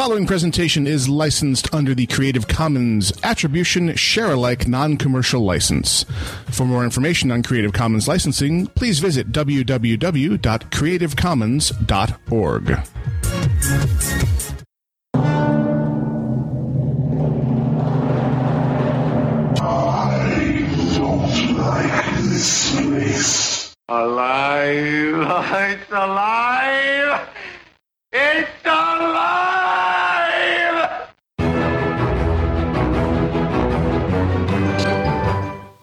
following presentation is licensed under the Creative Commons Attribution Share Alike Non Commercial License. For more information on Creative Commons licensing, please visit www.creativecommons.org. place. Alive! It's alive! It's alive!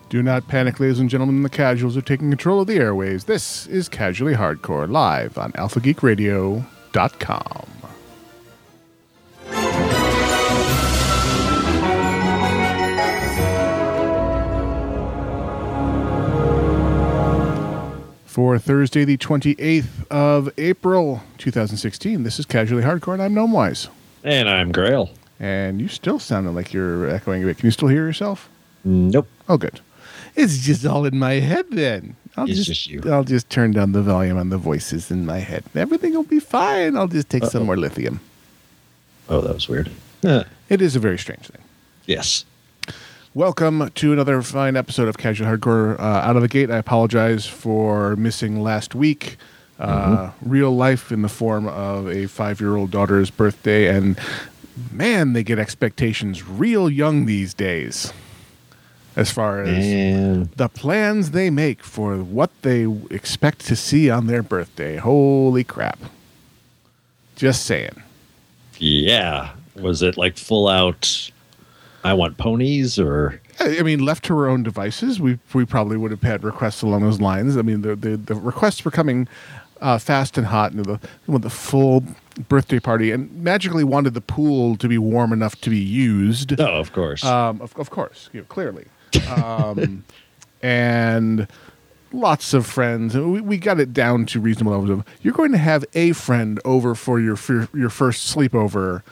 Do not panic, ladies and gentlemen. The casuals are taking control of the airways. This is Casually Hardcore, live on AlphaGeekRadio.com. For Thursday, the 28th of April, 2016, this is Casually Hardcore, and I'm Gnomewise. And I'm Grail. And you still sounding like you're echoing a bit. Can you still hear yourself? Nope. Oh, good. It's just all in my head then. I'll It's just you. I'll just turn down the volume on the voices in my head. Everything will be fine. I'll just take some Uh-oh. more lithium. Oh, that was weird. It is a very strange thing. Yes. Welcome to another fine episode of Casual Hardcore. Uh, out of the gate, I apologize for missing last week. Uh, Real life in the form of a five year old daughter's birthday, and man, they get expectations real young these days. As far as And the plans they make for what they expect to see on their birthday. Holy crap. Just saying. yeah, was it like full out? I want ponies, or I mean, left to her own devices, we we probably would have had requests along those lines. I mean, the the, the requests were coming uh, fast and hot into the with the full birthday party, and magically wanted the pool to be warm enough to be used. oh, of course. Um, of, of course, you know, clearly. Um, and lots of friends. We, we got it down to reasonable levels of you're going to have a friend over for your fir- your first sleepover,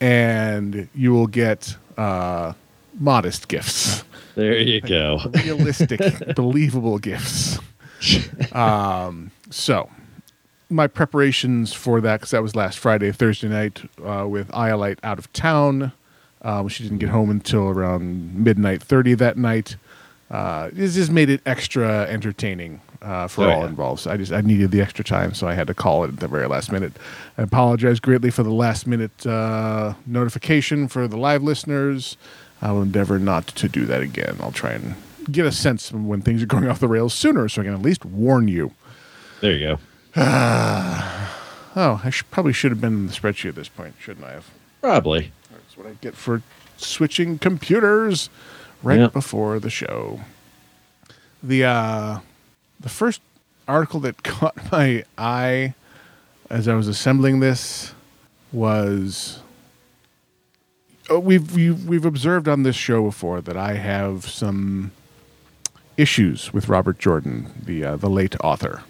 and you will get uh, modest gifts, there you go. realistic, believable gifts. Um, so. My preparations for that, because that was last Friday, Thursday night, uh, with Iolite out of town. Um, she didn't get home until around midnight 30 that night. Uh, this just made it extra entertaining uh, for Oh, all yeah. involved. So I just I needed the extra time, so I had to call it at the very last minute. I apologize greatly for the last minute uh, notification for the live listeners. I will endeavor not to do that again. I'll try and get a sense of when things are going off the rails sooner, so I can at least warn you. There you go. Oh, I sh- probably should have been in the spreadsheet at this point, shouldn't I have? Probably. What I get for switching computers right Yep. before the show. The uh, the first article that caught my eye as I was assembling this was oh, we've we've, we've observed on this show before that I have some issues with Robert Jordan, the uh, the late author.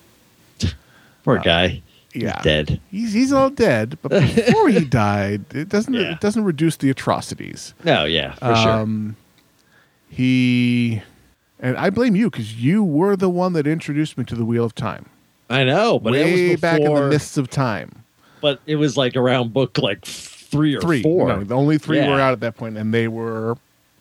Poor guy. He's yeah. Dead. He's he's all dead, but before he died, it doesn't Yeah. it doesn't reduce the atrocities. No, yeah, for sure. Um, He and I blame you because you were the one that introduced me to the Wheel of Time I know, but it way was back in the mists of time. But it was like around book like three or Three, four. no, the only three Yeah. were out at that point, and they were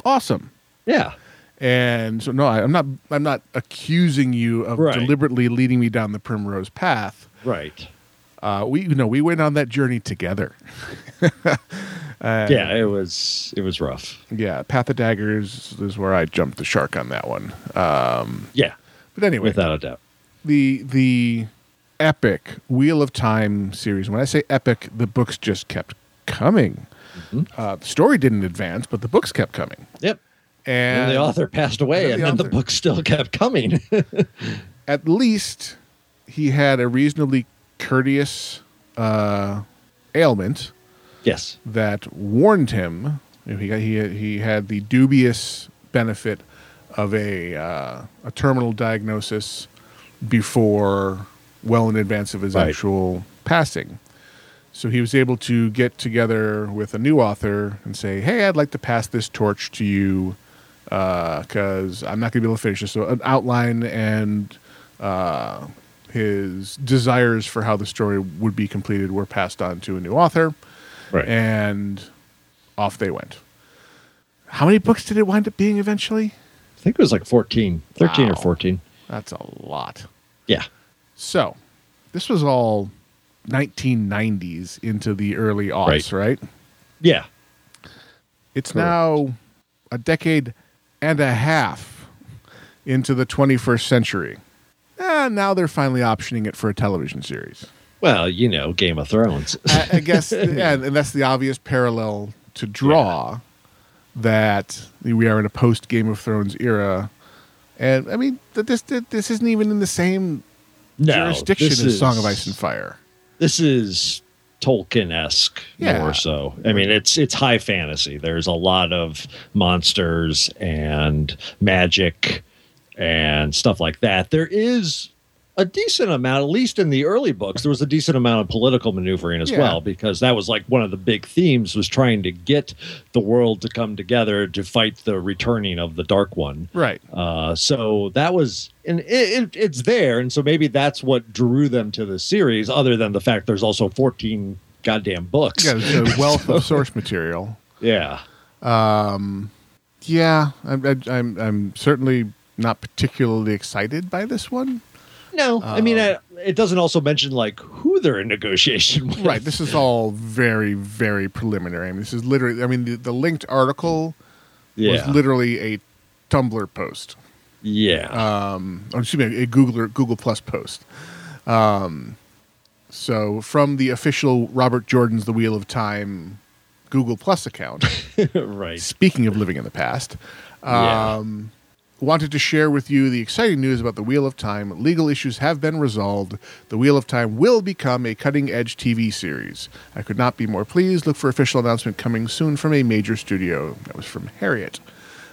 awesome. Yeah. And so, no, I, I'm not. I'm not accusing you of Right. deliberately leading me down the primrose path. Right. Uh, we, you know, we went on that journey together. Uh, yeah, it was it was rough. Yeah, Path of Daggers is where I jumped the shark on that one. Um, Yeah, but anyway, without a doubt. the the epic Wheel of Time series. When I say epic, the books just kept coming. Mm-hmm. Uh, the story didn't advance, but the books kept coming. Yep. And And the author passed away, and the then the book still kept coming. at least he had a reasonably courteous uh, ailment yes. that warned him. He got, he he had the dubious benefit of a uh, a terminal diagnosis before, well in advance of his Right. actual passing. So he was able to get together with a new author and say, "Hey, I'd like to pass this torch to you because I'm not going to be able to finish this." So an outline and uh, his desires for how the story would be completed were passed on to a new author. Right. And off they went. How many books did it wind up being eventually? I think it was like 14, 13 Wow. or 14. That's a lot. Yeah. So, this was all 1990s into the early aughts, right? Yeah. It's Correct. now a decade and a half into the 21st century. And now they're finally optioning it for a television series. Well, you know, Game of Thrones. I, I guess, yeah, and that's the obvious parallel to draw that we are in a post Game of Thrones era. And I mean, th- this this isn't even in the same no, jurisdiction as Song of Ice and Fire. This is Tolkien esque Yeah. more so. I mean, it's it's high fantasy. There's a lot of monsters and magic and stuff like that. There is a decent amount, at least in the early books, there was a decent amount of political maneuvering as Yeah. well, because that was like one of the big themes was trying to get the world to come together to fight the returning of the Dark One. Right. Uh, so that was, and it, it, it's there, and so maybe that's what drew them to the series. Other than the fact there's also 14 goddamn books. Yeah, wealth of source material. Yeah. Yeah, I'm, I'm, I'm, I'm certainly not particularly excited by this one. No, I mean, uh, it doesn't also mention like who they're in negotiation with. Right. This is all very, very preliminary. I mean, this is literally, I mean, the, the linked article yeah, was literally a Tumblr post. yeah, Um, or excuse me, a Google Google Plus post. Um, so from the official Robert Jordan's The Wheel of Time Google Plus account, right. speaking of living in the past, Yeah. Um, wanted to share with you the exciting news about the Wheel of Time. Legal issues have been resolved. The Wheel of Time will become a cutting edge TV series. I could not be more pleased. Look for official announcement coming soon from a major studio. That was from Harriet.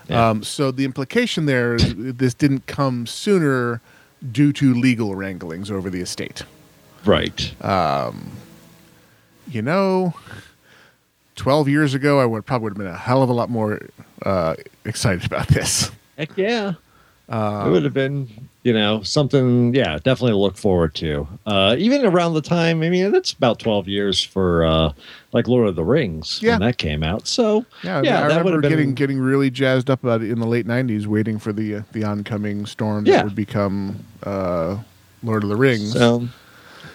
Yeah. Um, so the implication there is this didn't come sooner due to legal wranglings over the estate. Right. You know, 12 years ago, I would probably would have been a hell of a lot more uh, excited about this. Heck yeah. Uh, it would have been, you know, something, yeah, definitely to look forward to. Uh, even around the time, I mean, that's about 12 years for uh, like Lord of the Rings Yeah. when that came out. So, Yeah, I, yeah, mean, I that would remember been getting getting really jazzed up about it in the late '90s, waiting for the uh, the oncoming storm that Yeah. would become uh, Lord of the Rings. So,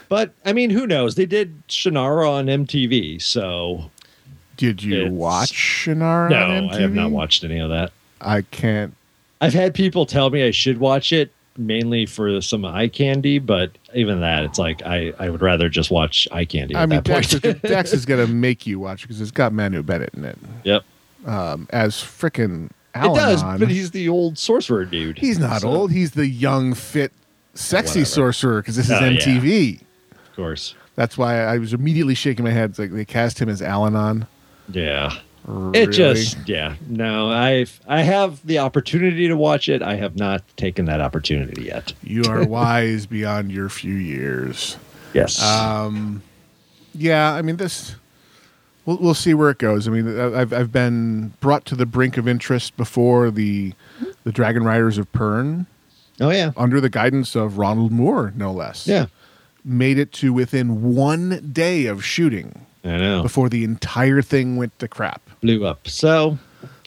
but I mean, who knows? They did Shannara on MTV, so Did you watch Shannara? no, on MTV? I have not watched any of that. I can't. I've had people tell me I should watch it mainly for some eye candy, but even that, it's like I, I would rather just watch eye candy. I mean. Dex, is- Dex is gonna make you watch because it's got Manu Bennett in it yep, um, as frickin' it does. But he's the old sorcerer dude. he's not So, old. He's the young, fit, sexy Whatever. sorcerer because this is Oh, yeah. MTV. of course. That's why I was immediately shaking my head. It's like they cast him as Allanon. Yeah. Really? It just yeah no I've I have the opportunity to watch it I have not taken that opportunity yet You are wise beyond your few years. yes Um, yeah, I mean this. We'll we'll see where it goes. I mean, I've I've been brought to the brink of interest before the the Dragon Riders of Pern oh yeah under the guidance of Ronald Moore, no less. yeah made it to within one day of shooting I know before the entire thing went to crap. Blew up so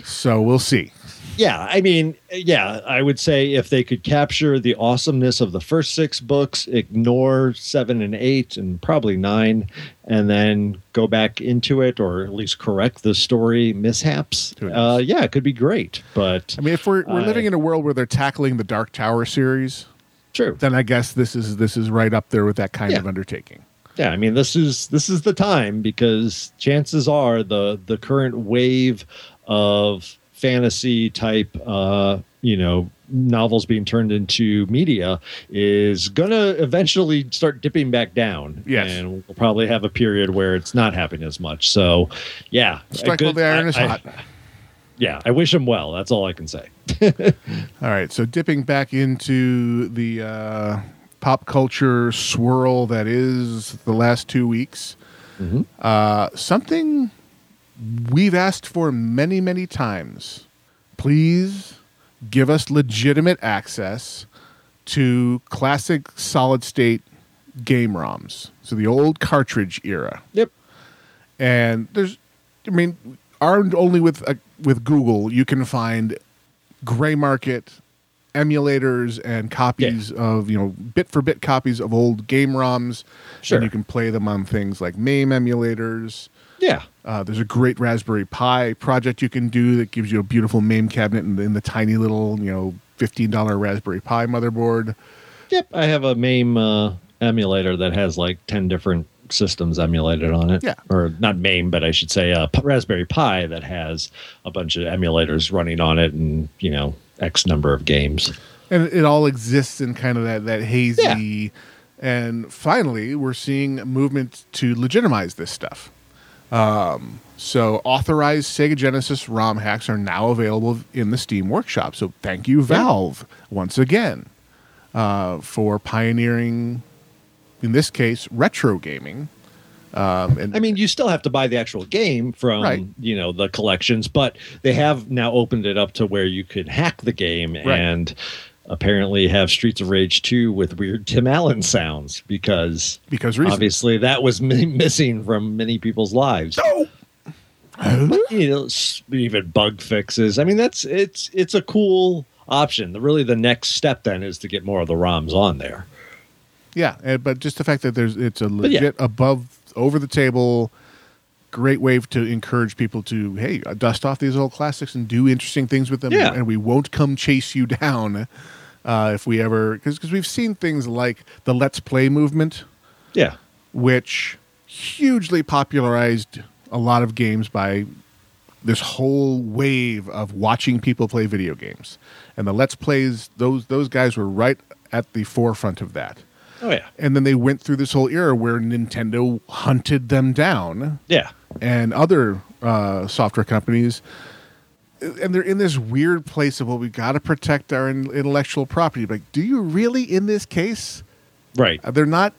So we'll see. yeah I mean yeah I would say if they could capture the awesomeness of the first six books ignore seven and eight and probably nine and then go back into it or at least correct the story mishaps uh, yeah it could be great but I mean, if we're we're I- living in a world where they're tackling the Dark Tower series, true then I guess this is this is right up there with that kind Yeah. of undertaking. Yeah, I mean this is this is the time because chances are the the current wave of fantasy type uh you know novels being turned into media is gonna eventually start dipping back down. Yes. and we'll probably have a period where it's not happening as much. So yeah. Strike while the iron is I- hot. yeah i wish him well. That's all i can say. All right, so dipping back into the uh, pop culture swirl that is the last two weeks, Mhm. uh, something we've asked for many, many times. Please give us legitimate access to classic solid state game ROMs, so the old cartridge era. yep And there's, I mean, armed only with uh, with Google, you can find gray market emulators and copies of you know bit for bit copies of old game ROMs, Sure. and you can play them on things like MAME emulators. Yeah. Uh, there's a great Raspberry Pi project you can do that gives you a beautiful MAME cabinet in the, in the tiny little you know fifteen dollar Raspberry Pi motherboard. Yep. I have a MAME uh, emulator that has like 10 different systems emulated on it. Yeah. Or not MAME, but I should say a P- Raspberry Pi that has a bunch of emulators running on it and, you know, X number of games. and it all exists in kind of that that hazy and finally we're seeing movement to legitimize this stuff. Um, so authorized sega genesis rom hacks are now available in the steam workshop. So thank you valve once again uh, for pioneering in this case retro gaming um, and I mean, you still have to buy the actual game from, Right. you know, the collections, but they have now opened it up to where you could hack the game Right. and apparently have Streets of Rage 2 with weird Tim Allen sounds because because reasons. obviously that was mi- missing from many people's lives. No, you know, even bug fixes. I mean, that's it's it's a cool option. The, really, the next step then is to get more of the ROMs on there. Yeah, but just the fact that there's it's a yeah. legit above over the table. Great way to encourage people to hey uh, dust off these old classics and do interesting things with them. Yeah. and we won't come chase you down uh, if we ever because we've seen things like the let's play movement. Yeah, which hugely popularized a lot of games by this whole wave of watching people play video games. And the let's plays those those guys were right at the forefront of that oh yeah, and then they went through this whole era where Nintendo hunted them down yeah, and other uh, software companies. And they're in this weird place of, well, we got to protect our in- intellectual property. Like, do you really in this case? right. Uh, They're not.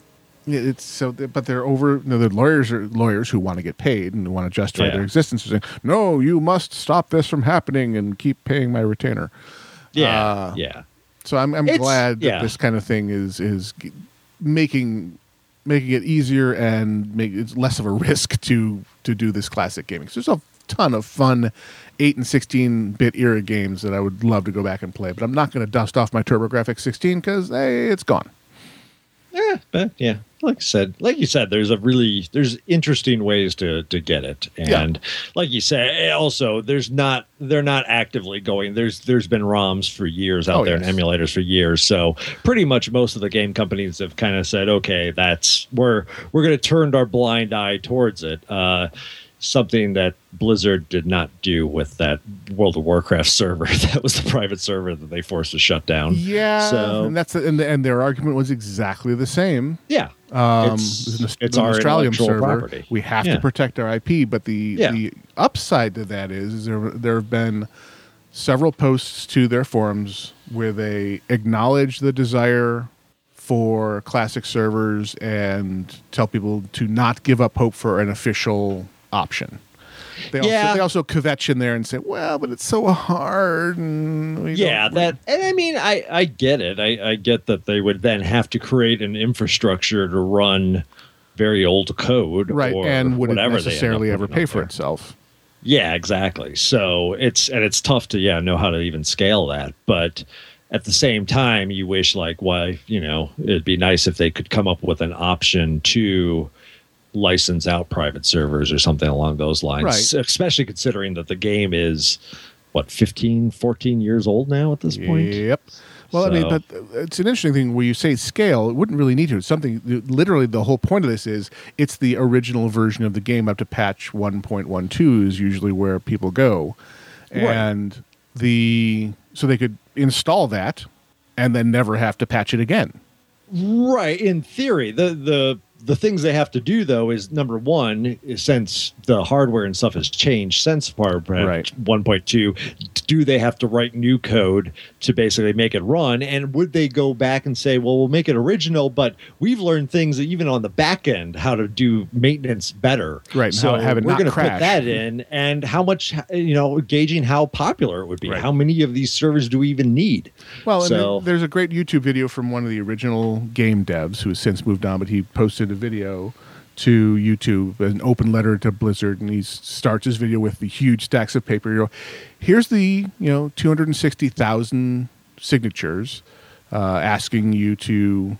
It's so, but they're over. No, the lawyers are lawyers who want to get paid and want to justify Yeah. their existence. Saying, no, you must stop this from happening and keep paying my retainer. Yeah, uh, yeah. So I'm, I'm It's- glad that yeah. this kind of thing is is making making it easier and make it's less of a risk to to do this classic gaming. So there's a ton of fun eight and sixteen bit era games that I would love to go back and play, but I'm not going to dust off my TurboGrafx 16 because hey, it's gone. Yeah, but yeah, like I said, like you said, there's a really there's interesting ways to to get it, Yeah. and like you said, also there's not they're not actively going. There's there's been ROMs for years out Oh, there yes. and emulators for years, so pretty much most of the game companies have kind of said, okay, that's we're we're going to turn our blind eye towards it. Uh, something that Blizzard did not do with that World of Warcraft server. that was the private server that they forced to shut down. Yeah, So and that's and, and their argument was exactly the same. yeah, Um, It's- the Nost- it's the our Nostalrius server. property. We have Yeah. to protect our IP, but the Yeah. the upside to that is, is there there have been several posts to their forums where they acknowledge the desire for classic servers and tell people to not give up hope for an official option. They also, Yeah. they also kvetch in there and say, "Well, but it's so hard." And we yeah that and i mean i i get it I, I get that they would then have to create an infrastructure to run very old code right, or and would they necessarily ever pay for itself? yeah exactly so it's and it's tough to yeah know how to even scale that but at the same time you wish like why you know it'd be nice if they could come up with an option to license out private servers or something along those lines Right. especially considering that the game is what 15 14 years old now at this point Yep. Well, I mean, but it's an interesting thing where you say scale. It wouldn't really need to. It's something. Literally, the whole point of this is it's the original version of the game up to patch 1.12 is usually where people go, Right. and the so they could install that and then never have to patch it again. Right. In theory, the the the things they have to do though is number one, since the hardware and stuff has changed since Firebrand Right. 1.2, do they have to write new code to basically make it run? And would they go back and say, well, we'll make it original, but we've learned things even on the back end how to do maintenance better. Right, So we're going to put that in, and how much you know, gauging how popular it would be. Right. How many of these servers do we even need? Well, So- there- there's a great YouTube video from one of the original game devs who has since moved on, but he posted a video to YouTube, an open letter to Blizzard, and he starts his video with the huge stacks of paper. You know, here's the you know 260,000 signatures uh, asking you to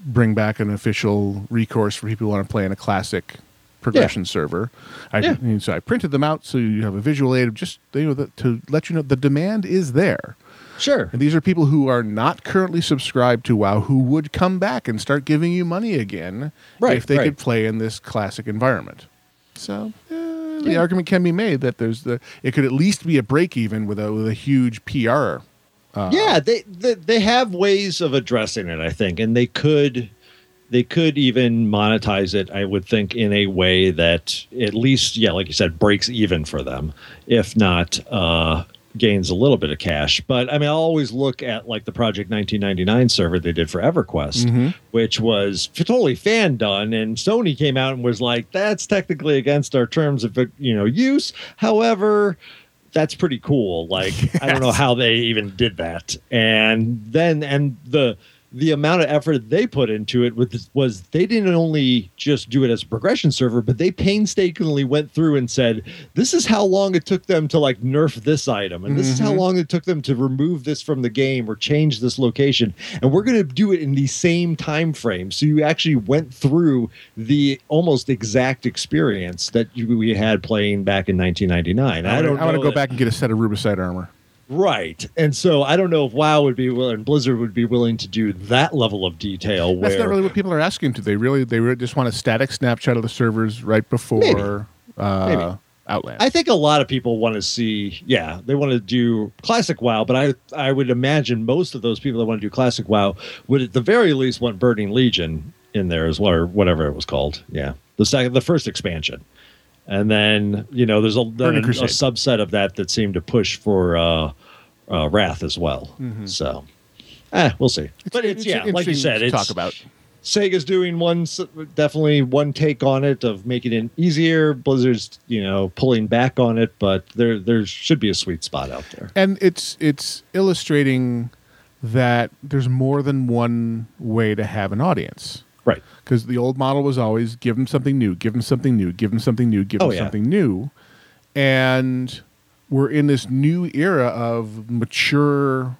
bring back an official recourse for people who want to play in a classic progression server. I, Yeah. so I printed them out so you have a visual aid of just you know the, to let you know the demand is there. Sure. And these are people who are not currently subscribed to WoW who would come back and start giving you money again Right, if they right. could play in this classic environment. So eh, the argument can be made that there's the it could at least be a break even with a with a huge PR. yeah, they, they they have ways of addressing it, I think, and they could they could even monetize it. I would think in a way that at least, yeah, like you said, breaks even for them, if not uh, gains a little bit of cash. But I mean, I'll always look at like the Project 1999 server they did for EverQuest, mm-hmm. which was totally fan done, and Sony came out and was like, "That's technically against our terms of you know use." However that's pretty cool. Like I don't know how they even did that. And then and the the amount of effort they put into it was, was they didn't only just do it as a progression server, but they painstakingly went through and said, this is how long it took them to like nerf this item, and this is how mm-hmm. long it took them to remove this from the game or change this location, and we're going to do it in the same time frame. So you actually went through the almost exact experience that you, we had playing back in 1999. I, don't. I want to go that- back and get a set of Rubicite armor. Right. And so I don't know if WoW would be willing, Blizzard would be willing to do that level of detail where That's not really what people are asking to. They really they really just want a static snapshot of the servers right before uh, Maybe. Outland. I think a lot of people want to see, yeah, they want to do classic WoW, but I I would imagine most of those people that want to do classic WoW would at the very least want Burning Legion in there as well, or whatever it was called. Yeah, the second, the first expansion, and then you know there's a, Burning a, subset of that that seemed to push for uh, uh, Wrath as well. So, eh, we'll see. but it's, yeah, like you said, it's talk about. Sega's doing one definitely one take on it of making it easier. Blizzard's you know pulling back on it, but there there should be a sweet spot out there. and it's it's illustrating that there's more than one way to have an audience Right. because the old model was always give them something new give them something new give them something new give them Oh, yeah. something new and we're in this new era of mature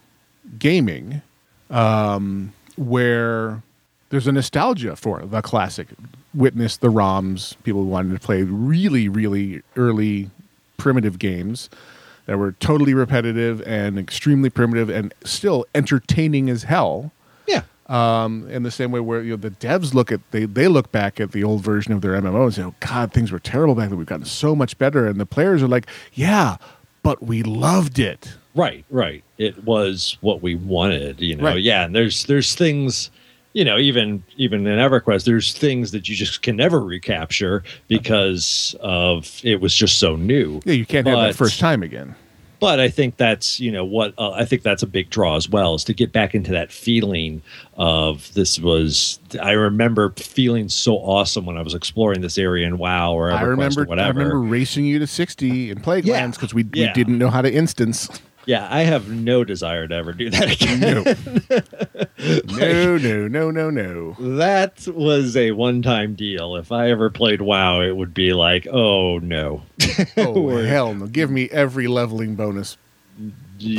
gaming um, where there's a nostalgia for the classic witness the roms people wanted to play really really early primitive games that were totally repetitive and extremely primitive and still entertaining as hell. Um, in the same way where you know the devs look at they they look back at the old version of their MMO and say, "Oh God, things were terrible back then. We've gotten so much better." And the players are like, "Yeah, but we loved it." Right. Right. It was what we wanted. You know. Right. Yeah. And there's there's things. You know, even even in EverQuest, there's things that you just can never recapture because of it was just so new. Yeah, you can't have that first time again. But I think that's you know what uh, I think that's a big draw as well is to get back into that feeling of this was I remember feeling so awesome when I was exploring this area in WoW or EverQuest I remember, or whatever. I remember racing you to sixty in Plague Yeah. Because we, Yeah. we didn't know how to instance. Yeah, I have no desire to ever do that again. No, no, no, no, no, no. that was a one-time deal. If I ever played WoW, it would be like, oh no. Oh Or- hell no! Give me every leveling bonus.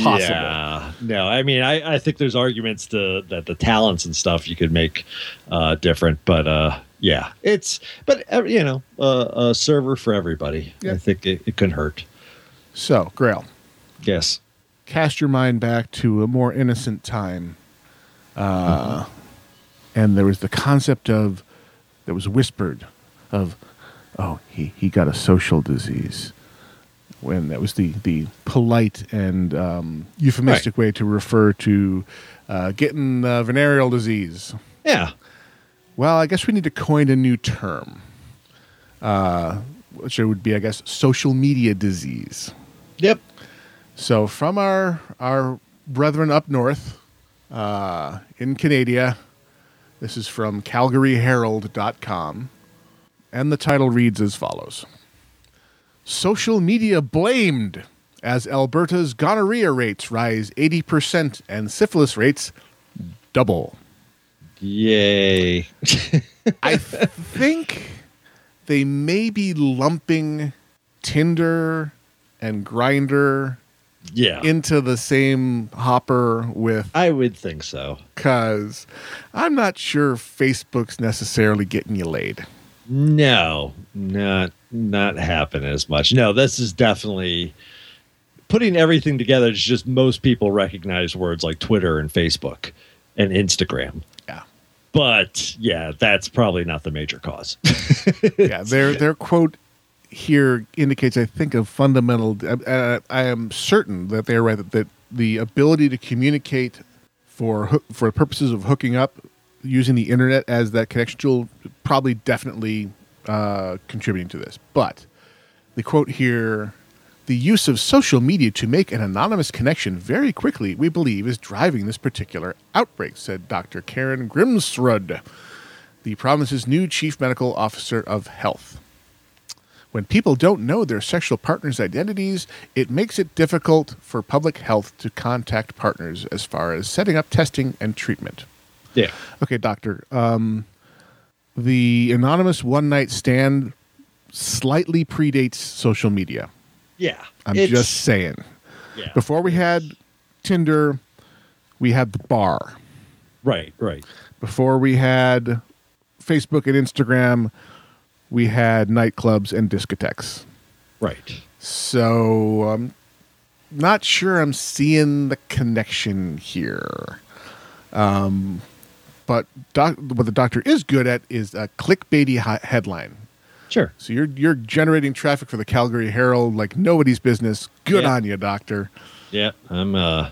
Possible. Yeah. No, I mean, I, I think there's arguments to that the talents and stuff you could make uh, different, but uh, yeah, it's but uh, you know, uh, a server for everybody. Yeah. I think it, it couldn't hurt. So, Grail, Yes. Cast your mind back to a more innocent time. Uh, And there was the concept of, that was whispered, of, oh, he, he got a social disease. When that was the, the polite and um, euphemistic way to refer to uh, getting uh, venereal disease. Yeah. Well, I guess we need to coin a new term, uh, which would be, I guess, social media disease. Yep. So from our our brethren up north uh, in Canada, this is from CalgaryHerald.com, and the title reads as follows: Social media blamed as Alberta's gonorrhea rates rise 80% and syphilis rates double. Yay. I think they may be lumping Tinder and Grindr Yeah. into the same hopper with I would think so. because I'm not sure Facebook's necessarily getting you laid. No, not not happen as much. No, this is definitely putting everything together. It's just most people recognize words like Twitter and Facebook and Instagram. Yeah. But yeah, that's probably not the major cause. yeah, their their quote here indicates, I think, a fundamental. Uh, I am certain that they're right that, that the ability to communicate for for purposes of hooking up using the internet as that connection tool probably definitely uh, contributing to this. But the quote here. The use of social media to make an anonymous connection very quickly, we believe, is driving this particular outbreak, said Dr. Karen Grimsrud, the province's new chief medical officer of health. When people don't know their sexual partner's identities, it makes it difficult for public health to contact partners as far as setting up testing and treatment. yeah. Okay, doctor. Um, the anonymous one night stand slightly predates social media. Yeah. I'm just saying. yeah. Before we had Tinder, we had the bar. right, right. Before we had Facebook and Instagram, we had nightclubs and discotheques. Right. So I'm not sure I'm seeing the connection here. Um, but doc- what the doctor is good at is a clickbaity hi- headline. Sure. So you're you're generating traffic for the Calgary Herald like nobody's business. Good Yeah. on you, doctor. Yeah. I'm uh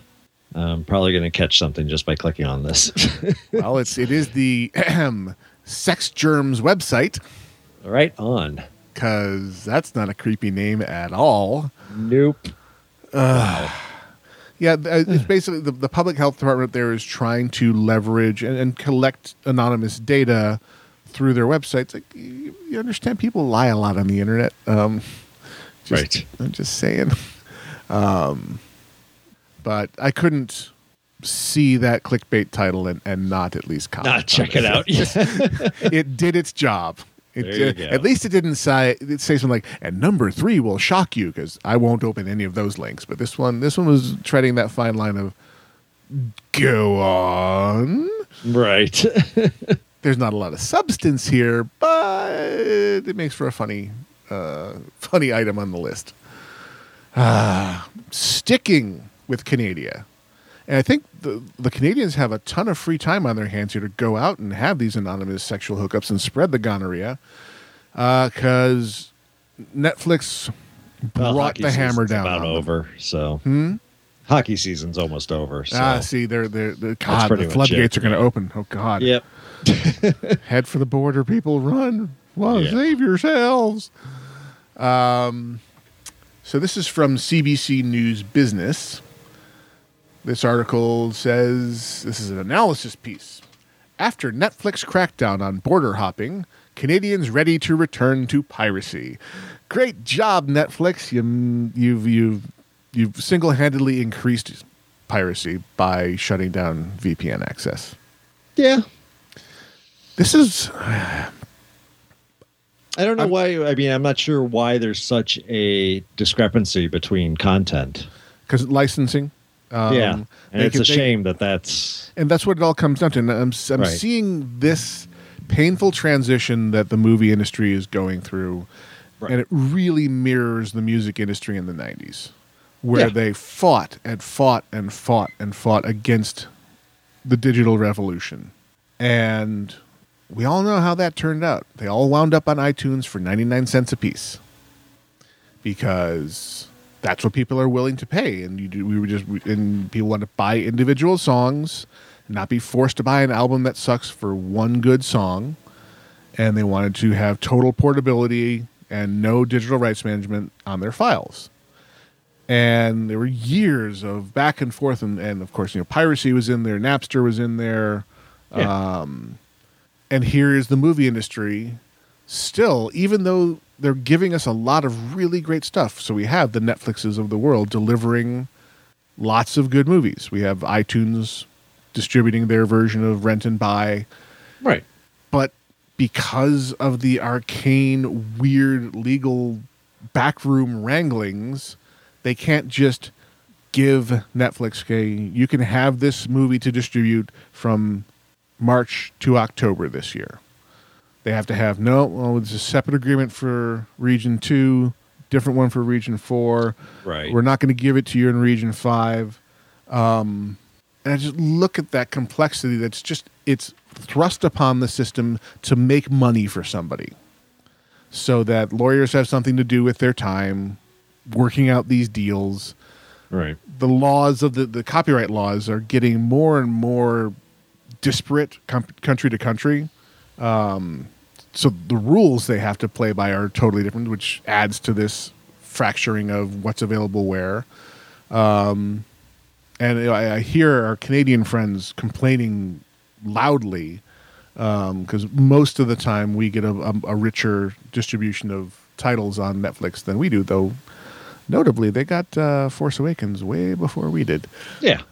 I'm probably gonna catch something just by clicking on this. well, it's it is the sex germs website right on. because that's not a creepy name at all. Nope. Yeah, uh, it's basically the, the public health department there is trying to leverage and, and collect anonymous data through their websites. Like you, you understand, people lie a lot on the internet. Um, just, Right. I'm just saying. Um, but I couldn't see that clickbait title and, and not at least comment. Not check it out. It did its job. It, uh. At least it didn't say it say something like, "And number three will shock you," because I won't open any of those links. But this one, this one was treading that fine line of, "Go on." right. There's not a lot of substance here, but it makes for a funny, uh, funny item on the list. Ah, sticking with Canada. And I think the, the Canadians have a ton of free time on their hands here to go out and have these anonymous sexual hookups and spread the gonorrhea. Because Netflix brought hockey the hammer down. About over. So hockey season's almost over. So Ah, see, they're, they're, the God, the floodgates it. are going to open. Oh, God. Yep. Head for the border, people. Run. Well, Yeah. save yourselves. Um, so this is from CBC News Business. This article says this is an analysis piece. After Netflix crackdown on border hopping, Canadians ready to return to piracy. Great job, Netflix. You, you've you've you've single-handedly increased piracy by shutting down VPN access. Yeah. This is I don't know I'm- why. I mean, I'm not sure why there's such a discrepancy between content. because licensing. Um, yeah, and it's could- a they- shame that that's and that's what it all comes down to. And I'm, I'm Right. seeing this painful transition that the movie industry is going through, Right. and it really mirrors the music industry in the '90s, where Yeah. they fought and fought and fought and fought against the digital revolution, and we all know how that turned out. They all wound up on iTunes for 99 cents a piece because that's what people are willing to pay. And you do, we were just, and people want to buy individual songs, not be forced to buy an album that sucks for one good song. And they wanted to have total portability and no digital rights management on their files. And there were years of back and forth, and, and of course, you know, piracy was in there, Napster was in there, yeah. Um, and here is the movie industry still even though they're giving us a lot of really great stuff so we have the netflixes of the world delivering lots of good movies we have itunes distributing their version of rent and buy right. but because of the arcane, weird legal backroom wranglings, they can't just give Netflix, okay, you can have this movie to distribute from March to October this year. They have to have no, well, it's a separate agreement for region two, different one for region four. Right. We're not going to give it to you in region five. Um, and I just look at that complexity that's just, it's thrust upon the system to make money for somebody so that lawyers have something to do with their time working out these deals Right. the laws of the, the copyright laws are getting more and more disparate com- country to country. Um, so the rules they have to play by are totally different, which adds to this fracturing of what's available where. Um, and you know, I, I hear our Canadian friends complaining loudly because most of the time we get a, a, a richer distribution of titles on Netflix than we do, though notably they got uh, Force Awakens way before we did. Yeah.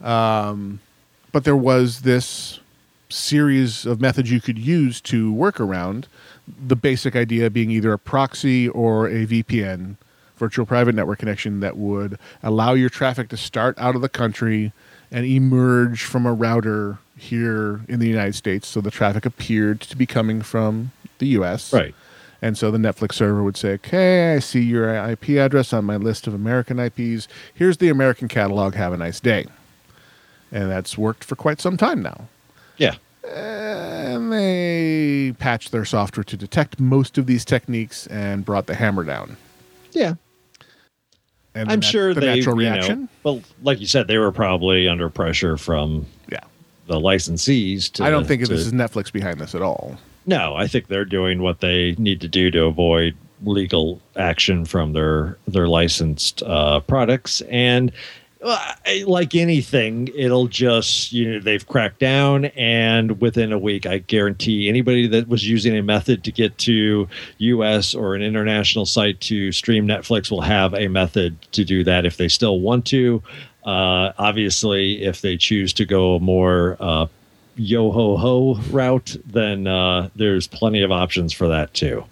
But there was this series of methods you could use to work around the basic idea being either a proxy or a VPN, virtual private network connection that would allow your traffic to start out of the country and emerge from a router here in the United States. So the traffic appeared to be coming from the US. right. And so the Netflix server would say, okay, I see your IP address on my list of American IPs. Here's the American catalog. Have a nice day. And that's worked for quite some time now. Yeah. And they patched their software to detect most of these techniques and brought the hammer down. Yeah. And I'm nat- sure the they, natural you know, reaction. well, like you said, they were probably under pressure from yeah. the licensees. To, I don't think to, this is Netflix behind this at all. No, I think they're doing what they need to do to avoid legal action from their their licensed uh, products. And uh, like anything, it'll just you know they've cracked down, and within a week, I guarantee anybody that was using a method to get to U.S. or an international site to stream Netflix will have a method to do that if they still want to. Uh, obviously, if they choose to go a more uh, yo ho ho route, then uh, there's plenty of options for that too.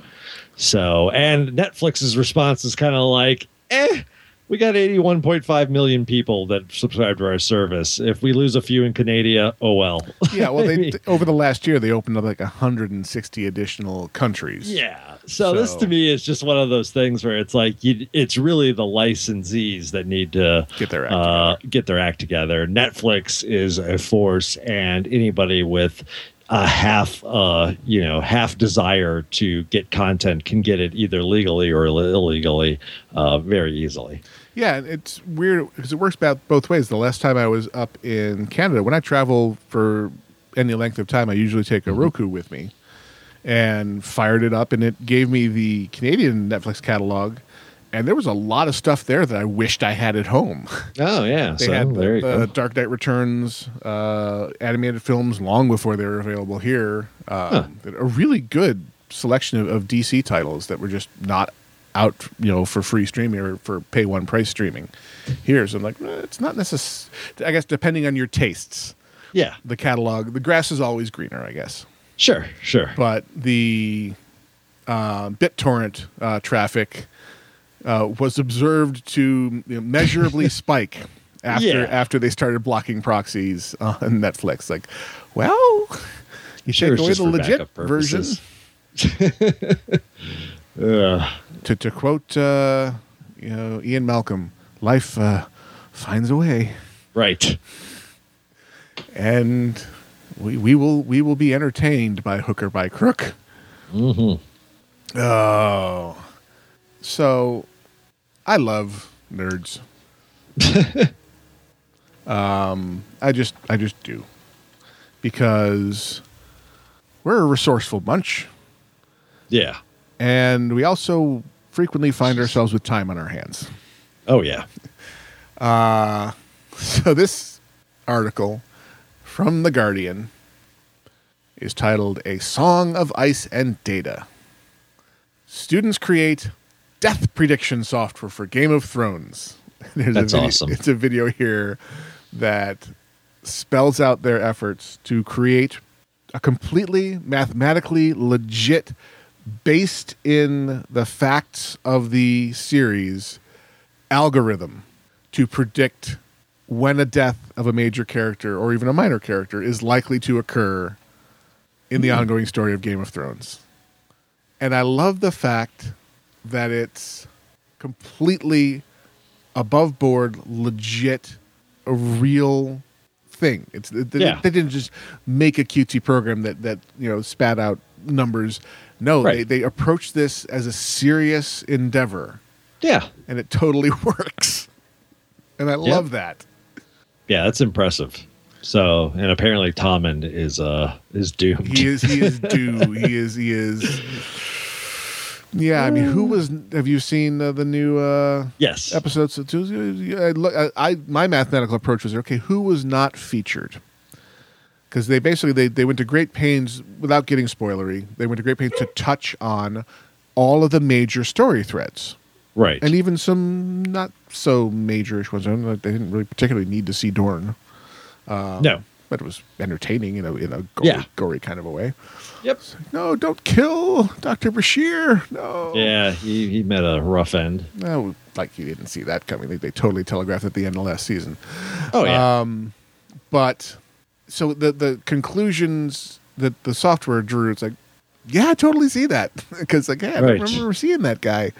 So, and Netflix's response is kind of like, eh, we got 81.5 million people that subscribe to our service. If we lose a few in Canada, oh well. Yeah, well, they, over the last year, they opened up like 160 additional countries. Yeah. So, this to me is just one of those things where it's like you, it's really the licensees that need to Get their act uh, get their act together. Netflix is a force, and anybody with a half, uh, you know, half desire to get content can get it either legally or illegally, uh, very easily. Yeah, and it's weird because it works about both ways. The last time I was up in Canada, when I travel for any length of time, I usually take a Roku with me and fired it up, and it gave me the Canadian Netflix catalog. And there was a lot of stuff there that I wished I had at home. Oh yeah, They so had the, the. Dark Knight Returns uh, animated films long before they were available here. Um, A really good selection of, of DC titles that were just not out, you know, for free streaming or for pay one price streaming. Here, so I'm like, eh, it's not necessary. I guess depending on your tastes, Yeah, the catalog, the grass is always greener, I guess. sure, sure. But the uh, BitTorrent uh, traffic uh, was observed to you know, measurably spike after Yeah. after they started blocking proxies on Netflix. Like, well, you Sure, take it's away the legit backup version. purposes. Ugh. To to quote, uh, you know, Ian Malcolm, life uh, finds a way, right. and we we will we will be entertained by hook or by crook. Mm-hmm. Oh, so I love nerds. um, I just I just do because we're a resourceful bunch, Yeah. and we also frequently find ourselves with time on our hands. Oh yeah. Uh, so this article from the Guardian is titled "A Song of Ice and Data." Students create death prediction software for Game of Thrones. There's That's a video, awesome. It's a video here that spells out their efforts to create a completely mathematically legit, based in the facts of the series, algorithm to predict when a death of a major character or even a minor character is likely to occur in the hmm. ongoing story of Game of Thrones. And I love the fact that it's completely above board, legit, a real thing. It's they, Yeah. they didn't just make a cutesy program that that you know spat out numbers. No, they Right. they approach this as a serious endeavor, Yeah. and it totally works. And I love that. Yeah, that's impressive. So, and apparently Tommen is uh is doomed. He is he is due. he is he is. Yeah, I mean, who was? Have you seen uh, the new uh, yes. episodes? of Tuesday? I, look, I, I my mathematical approach was okay. Who was not featured? Because they basically they, they went to great pains without getting spoilery. They went to great pains to touch on all of the major story threads Right. and even some not so majorish ones. I don't know, They didn't really particularly need to see Dorne, no. But it was entertaining in a in a gory, Yeah. gory kind of a way. Yep. No, don't kill Doctor Bashir. No. Yeah, he, he met a rough end. No, like you didn't see that coming. They, they totally telegraphed at the end of last season. Oh yeah. Um, but so the the conclusions that the software drew, it's like, yeah, I totally see that because like, yeah, I Right. remember seeing that guy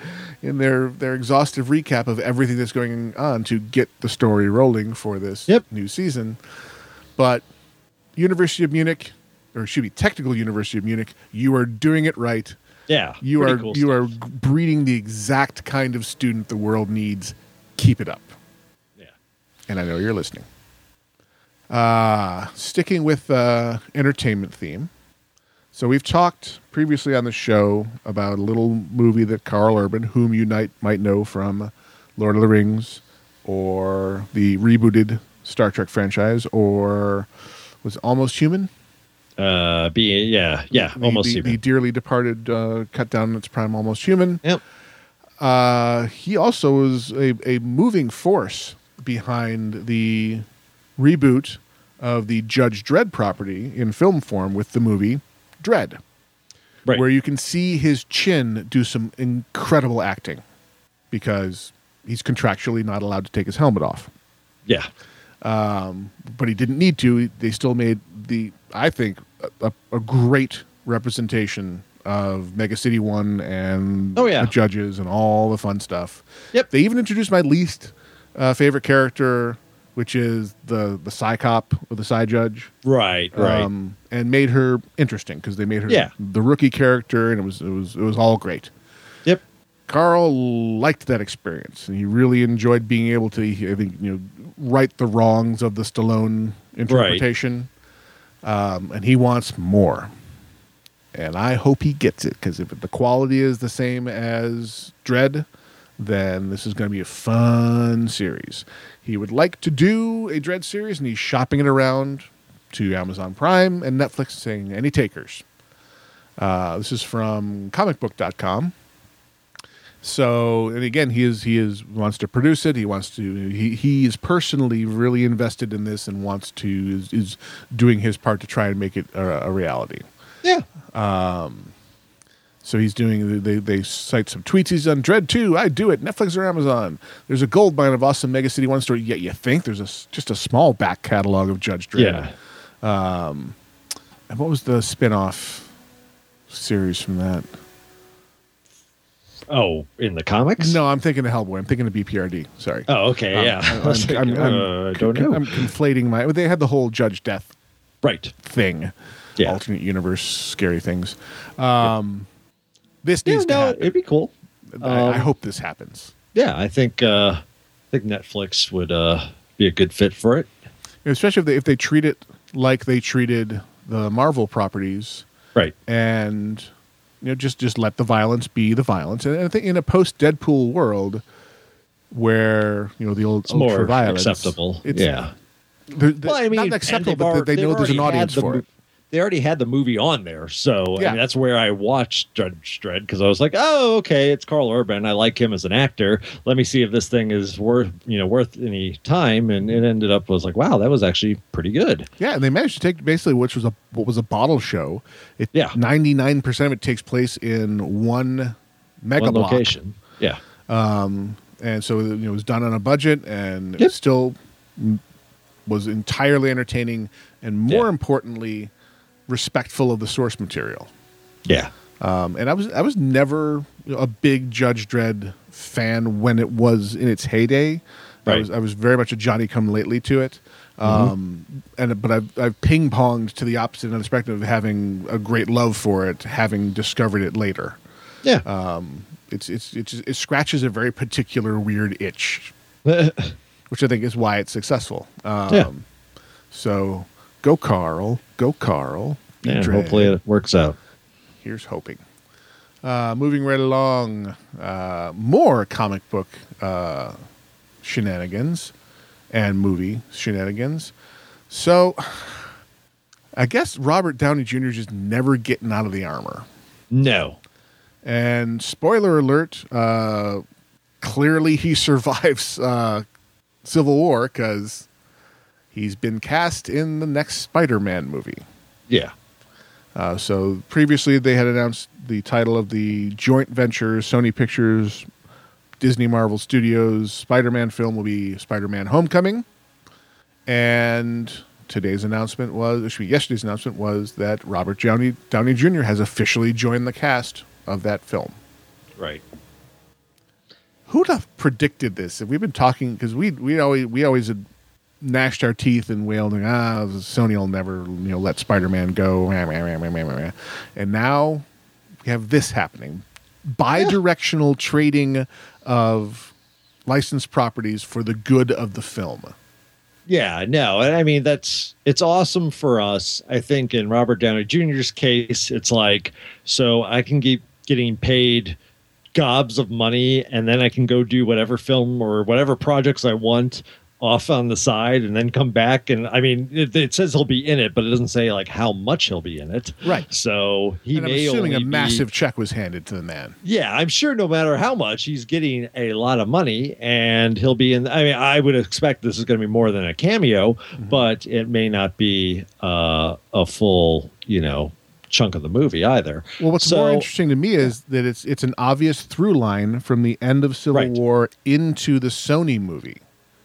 in their their exhaustive recap of everything that's going on to get the story rolling for this Yep. new season. But University of Munich, or should be Technical University of Munich, you are doing it right. yeah. You are cool you stuff. are breeding the exact kind of student the world needs. Keep it up Yeah. and I know you're listening. Uh, sticking with uh, entertainment theme. So we've talked previously on the show about a little movie that Karl Urban, whom you might might know from Lord of the Rings, or the rebooted Star Trek franchise, or was Almost Human. Uh, be yeah, yeah, The- almost the, human. the dearly departed, uh, cut down in its prime, Almost Human. yep. Uh, he also was a, a moving force behind the reboot of the Judge Dredd property in film form with the movie Dredd, Right. where you can see his chin do some incredible acting because he's contractually not allowed to take his helmet off. yeah. But he didn't need to. They still made the, I think, a, a great representation of Mega City One and Oh, yeah. the judges and all the fun stuff. Yep. They even introduced my least uh, favorite character, which is the the Psi cop or the Psi judge, Right. Right. um, and made her interesting because they made her Yeah. the rookie character, and it was it was it was all great. yep. Karl liked that experience, and he really enjoyed being able to, I think, you know, right the wrongs of the Stallone interpretation. Um, and he wants more, and I hope he gets it because if the quality is the same as Dredd, then this is going to be a fun series. He would like to do a Dredd series, and he's shopping it around to Amazon Prime and Netflix, saying any takers. Uh, this is from comicbook.com. So, and again, he is he is wants to produce it. He wants to he he is personally really invested in this and wants to is, is doing his part to try and make it a, a reality. Yeah. Um. So he's doing they they cite some tweets he's done. Dredd two, I do it. Netflix or Amazon. There's a gold mine of awesome Mega City One story. Yet you think there's a s- just a small back catalog of Judge Dredd. Yeah. Um. And what was the spin-off series from that? Oh, in the comics? No, I'm thinking of Hellboy. I'm thinking of BPRD. Sorry. Oh, okay. Um, yeah. I'm, I I'm- I'm- uh, I don't know. I'm conflating my. They had the whole Judge Death right. thing, Yeah. alternate universe, scary things. Um, This Yeah, needs to no, happen. it'd be cool. I, I um, hope this happens. Yeah, I think uh I think Netflix would uh be a good fit for it. Especially if they if they treat it like they treated the Marvel properties, Right. and you know just just let the violence be the violence. And I think in a post Deadpool world, where you know the old It's more ultra violence, acceptable. It's, yeah. they're- they're Well, I mean, not acceptable, but they know there's an audience the for mo- it. They already had the movie on there, so I mean, that's where I watched Judge Dredd because I was like, oh, okay, it's Karl Urban. I like him as an actor. Let me see if this thing is worth you know worth any time. And it ended up was like, wow, that was actually pretty good. Yeah, and they managed to take basically which was a what was a bottle show. It, Yeah. ninety nine percent of it takes place in one mega One location. Yeah. Um, and so you know, it was done on a budget and it Yep. still was entirely entertaining and more Yeah. importantly respectful of the source material Yeah. um, and i was i was never a big judge dredd fan when it was in its heyday I was I was very much a Johnny come lately to it, um, and but I've I've ping ponged to the opposite end of the spectrum of having a great love for it, having discovered it later Yeah. it's it's it's it scratches a very particular weird itch, which I think is why it's successful. Um, Yeah. So go Karl, go Karl. and Dredd. hopefully it works out. here's hoping. Uh, moving right along, uh, more comic book uh, shenanigans and movie shenanigans. So, I guess Robert Downey Jr. is just never getting out of the armor. No. And spoiler alert, uh, clearly he survives uh, Civil War because he's been cast in the next Spider Man movie. Yeah. Uh, so previously they had announced the title of the joint venture Sony Pictures, Disney Marvel Studios Spider Man film will be Spider Man Homecoming. And today's announcement was, actually, yesterday's announcement was that Robert Downey, Downey Jr. has officially joined the cast of that film. Right. Who'd have predicted this? If we've been talking, because we we always we always had gnashed our teeth and wailed, and ah, Sony will never you know let Spider Man go, and now we have this happening, bi-directional trading of licensed properties for the good of the film. Yeah, no, and I mean that's it's awesome for us. I think in Robert Downey Jr.'s case, it's like so I can keep getting paid gobs of money, and then I can go do whatever film or whatever projects I want off on the side, and then come back. And I mean, it, it says he'll be in it, but it doesn't say like how much he'll be in it. Right. So he and I'm assuming a only be- massive check was handed to the man. yeah, I'm sure no matter how much he's getting a lot of money and he'll be in I mean I would expect this is going to be more than a cameo, Mm-hmm. but it may not be uh, a full, you know, chunk of the movie either. Well, what's So- more interesting to me is that it's it's an obvious through line from the end of Civil Right. War into the Sony movie.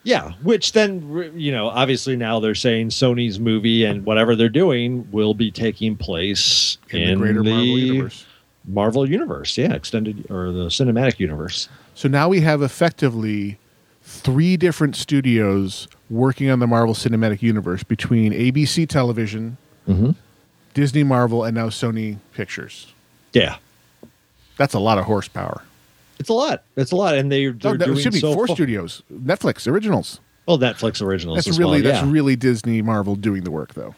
Yeah, which then you know, obviously now they're saying Sony's movie and whatever they're doing will be taking place In the greater Marvel universe. Marvel universe, yeah, extended or the cinematic universe. So now we have effectively three different studios working on the Marvel Cinematic Universe between ABC Television, Mhm. Disney Marvel, and now Sony Pictures. Yeah. That's a lot of horsepower. It's a lot. It's a lot, and they, No, they're oh, that doing should be so four studios. Netflix originals. Well, Netflix originals. That's really well, that's really Disney Marvel doing the work though.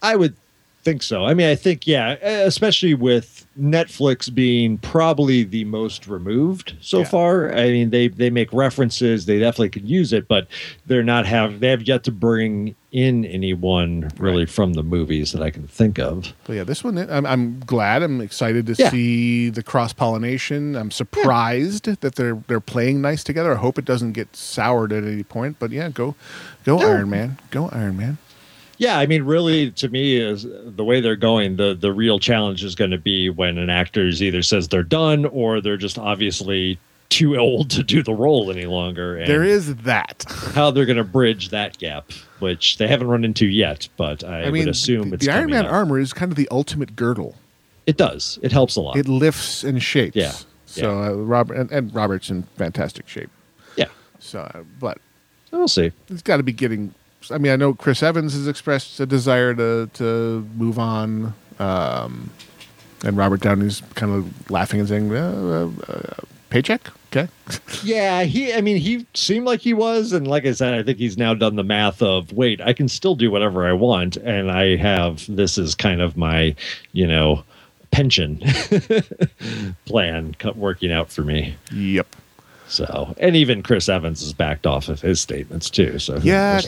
I would think so. I mean, I think yeah, especially with Netflix being probably the most removed so Yeah. far. I mean, they they make references, they definitely could use it, but they're not have they have yet to bring in anyone really Right. from the movies that I can think of. But yeah, this one I'm, I'm glad. I'm excited to Yeah. see the cross pollination. I'm surprised that they're they're playing nice together. I hope it doesn't get soured at any point. But yeah, go go No. Iron Man, go Iron Man. Yeah, I mean, really, to me, is the way they're going. the The real challenge is going to be when an actor either says they're done or they're just obviously too old to do the role any longer. And There is that. how they're going to bridge that gap, which they haven't run into yet, but I, I mean, would assume the, it's the Iron Man up. armor is kind of the ultimate girdle. It does. It helps a lot. It lifts and shapes. Yeah. So uh, Robert and, and Robert's in fantastic shape. yeah, So, uh, but we'll see. it's got to be getting. I mean, I know Chris Evans has expressed a desire to to move on, um, and Robert Downey's kind of laughing and saying, uh, uh, uh, "Paycheck, okay." Yeah, he. I mean, he seemed like he was, and like I said, I think he's now done the math of wait, I can still do whatever I want, and I have this is kind of my, you know, pension plan cut- working out for me. yep. So, and even Chris Evans has backed off of his statements too. So, yeah,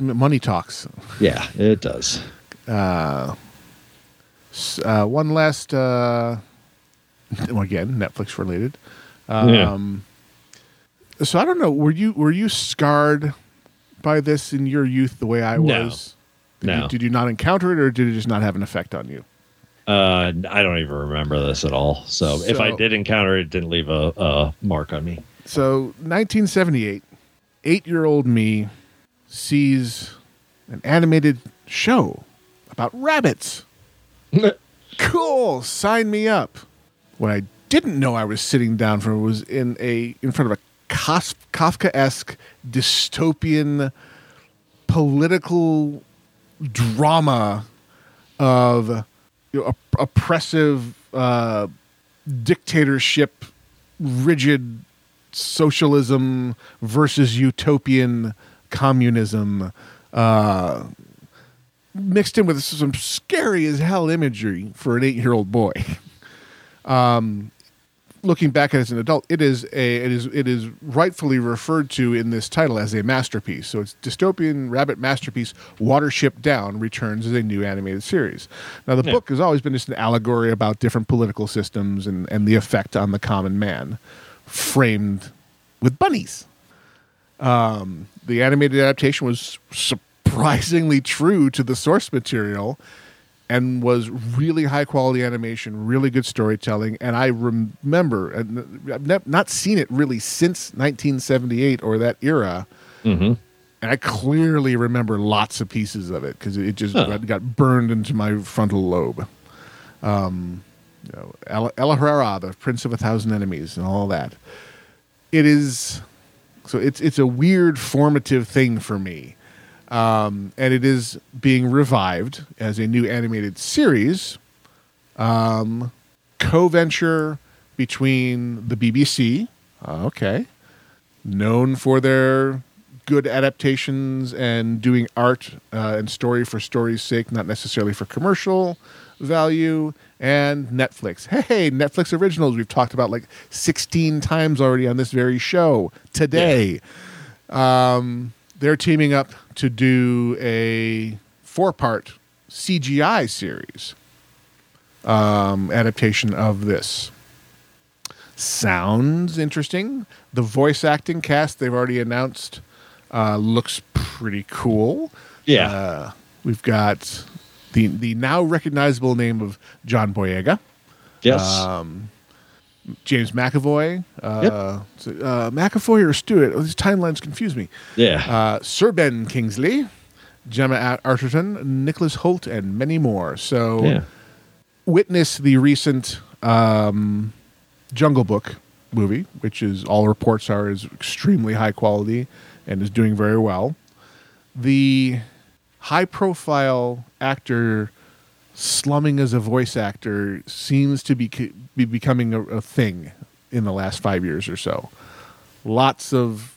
money talks. yeah, it does. S- Uh, one last, uh, again, Netflix related. Yeah. Um, So I don't know. Were you were you scarred by this in your youth the way I No. was? Did No. You, did you not encounter it, or did it just not have an effect on you? Uh, I don't even remember this at all. So, if I did encounter it, it didn't leave a, a mark on me. So 1978, eight-year-old me sees an animated show about rabbits. cool, sign me up. What I didn't know I was sitting down for was in a in front of a Kaf- Kafka-esque dystopian political drama of you know, op- oppressive uh, dictatorship, rigid socialism versus utopian communism. Uh, mixed in with some scary as hell imagery for an eight-year-old boy. Um, looking back at it as an adult, it is a it is it is rightfully referred to in this title as a masterpiece. So it's dystopian rabbit masterpiece. Watership Down returns as a new animated series. Now the Yeah. book has always been just an allegory about different political systems and and the effect on the common man, framed with bunnies. Um, the animated adaptation was surprisingly true to the source material and was really high quality animation, really good storytelling. And I remember, and I've not seen it really since 1978 or that era. Mm-hmm. And I clearly remember lots of pieces of it because it just Huh. got, burned into my frontal lobe. Um, you know, Ella, El-ahrairah, the Prince of a Thousand Enemies, and all that. It is so it's it's a weird formative thing for me, um, and it is being revived as a new animated series. Um, co-venture between the BBC, uh, okay, known for their good adaptations and doing art uh, and story for story's sake, not necessarily for commercial value, and Netflix. Hey, Netflix originals we've talked about like 16 times already on this very show today. Um, they're teaming up to do a four part CGI series um, adaptation of this. Sounds interesting. The voice acting cast they've already announced uh, looks pretty cool. Yeah. Uh, we've got the the now recognizable name of John Boyega, yes. um, James McAvoy, uh, so, uh, McAvoy or Stewart. Oh, these timelines confuse me. yeah. Uh, Sir Ben Kingsley, Gemma At- Arterton, Nicholas Hoult, and many more. So yeah. witness the recent um, Jungle Book movie, which is all reports are is extremely high quality and is doing very well. The high profile actor slumming as a voice actor seems to be, be becoming a, a thing in the last five years or so. Lots of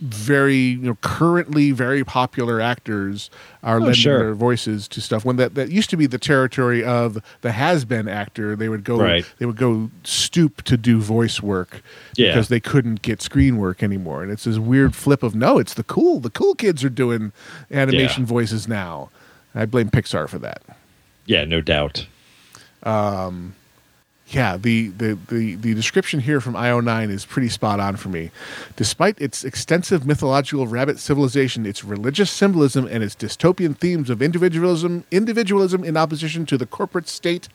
very you know currently very popular actors are oh, lending sure. their voices to stuff when that, that used to be the territory of the has been actor they would go Right. they would go stoop to do voice work Yeah. because they couldn't get screen work anymore and it's this weird flip of no it's the cool the cool kids are doing animation Yeah. voices now i blame pixar for that Yeah, no doubt. Um, yeah, the, the, the, the description here from IO9 is pretty spot on for me. Despite its extensive mythological rabbit civilization, its religious symbolism, and its dystopian themes of individualism, individualism in opposition to the corporate state,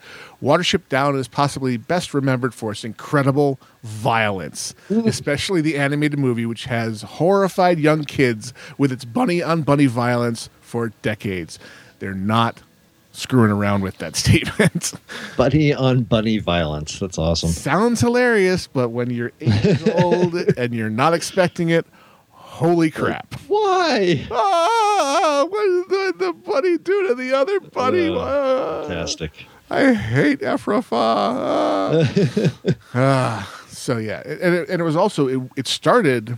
Watership Down is possibly best remembered for its incredible violence, especially the animated movie, which has horrified young kids with its bunny on bunny violence for decades. They're not screwing around with that statement. Bunny on bunny violence. That's awesome. sounds hilarious, but when you're eight years old and you're not expecting it, holy crap. Why? Ah, what is the, the bunny do to the other bunny? Uh, Ah, Fantastic. I hate Efrafa. Ah. Ah, so yeah, and it, and it was also it, it started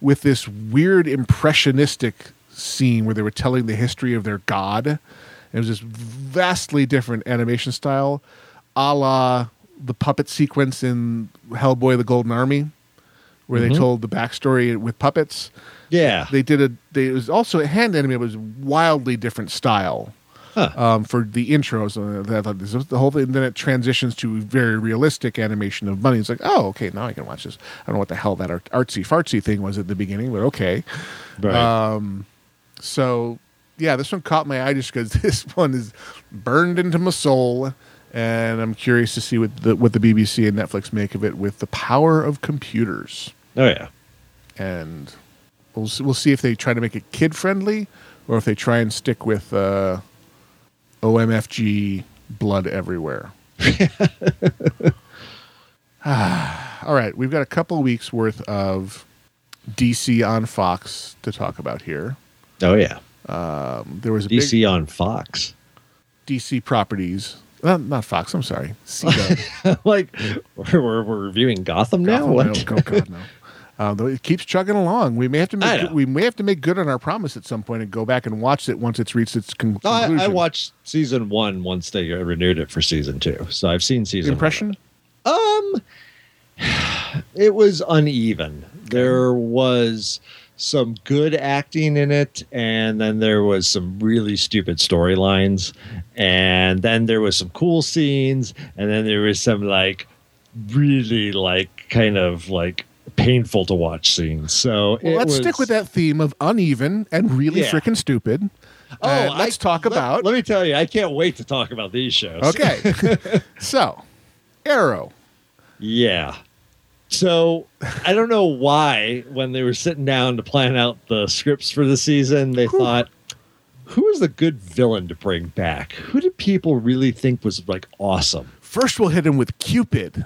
with this weird impressionistic scene where they were telling the history of their god. It was this vastly different animation style, a la the puppet sequence in Hellboy: The Golden Army, where they told the backstory with puppets Yeah. they did a they it was also a hand animated it was wildly different style Huh. um, for the intros. Uh, I thought this was the whole thing. Then it transitions to very realistic animation of bunny. It's like, oh, okay, now I can watch this. I don't know what the hell that art- artsy fartsy thing was at the beginning, but okay. Right. Um, so yeah, this one caught my eye just because this one is burned into my soul, and I'm curious to see what the what the BBC and Netflix make of it with the power of computers, oh yeah. and we'll see, we'll see if they try to make it kid friendly or if they try and stick with uh, OMFG blood everywhere. All right, we've got a couple weeks worth of DC on Fox to talk about here. Oh yeah. There was a big, DC on Fox. DC properties. Uh, not Fox. I'm sorry. Like we're, we're, we're reviewing Gotham now. Gotham, no, oh, God, no. Uh, though it keeps chugging along. We may have to make know. we may have to make good on our promise at some point and go back and watch it once it's reached its con- No, I, conclusion. I watched season one once they renewed it for season two, so I've seen season. one. impression. Um, it was uneven. There was some good acting in it, and then there was some really stupid storylines, and then there was some cool scenes, and then there was some like really like kind of like painful to watch scenes. So Well, let's was- stick with that theme of uneven and really Yeah. freaking stupid. Oh, And let's I- talk let- about. Let me tell you, I can't wait to talk about these shows. okay, so Arrow. Yeah. So I don't know why, when they were sitting down to plan out the scripts for the season, they thought, who is a good villain to bring back? Who did people really think was like awesome? First, we'll hit him with Cupid,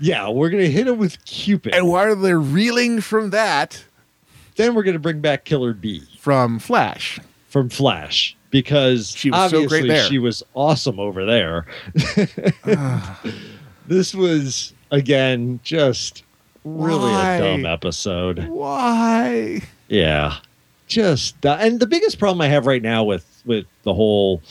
Yeah, we're gonna hit him with Cupid, and while they're reeling from that, then we're gonna bring back Killer B from Flash. from Flash because She was so great there. she was awesome over there. this was again just really Why? a dumb episode. Why? Yeah, just that. And the biggest problem I have right now with with the whole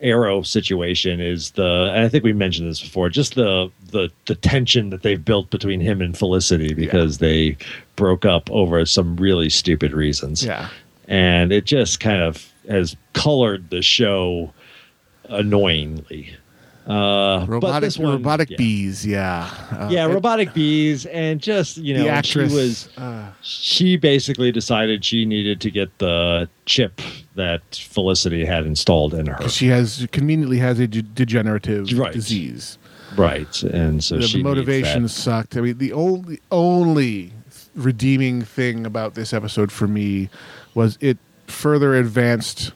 Arrow situation is the, and I think we mentioned this before, just the the the tension that they've built between him and Felicity because they broke up over some really stupid reasons. Yeah. and it just kind of has colored the show annoyingly. Uh, but Robotic, this one, robotic yeah. bees. Yeah. Uh, Yeah, it- robotic bees, and just you know, actress she was uh, she basically decided she needed to get the chip that Felicity had installed in her. she has conveniently has a de- degenerative Right. disease. Right, and so the she needs motivation sucked. I mean, the only only redeeming thing about this episode for me was it further advanced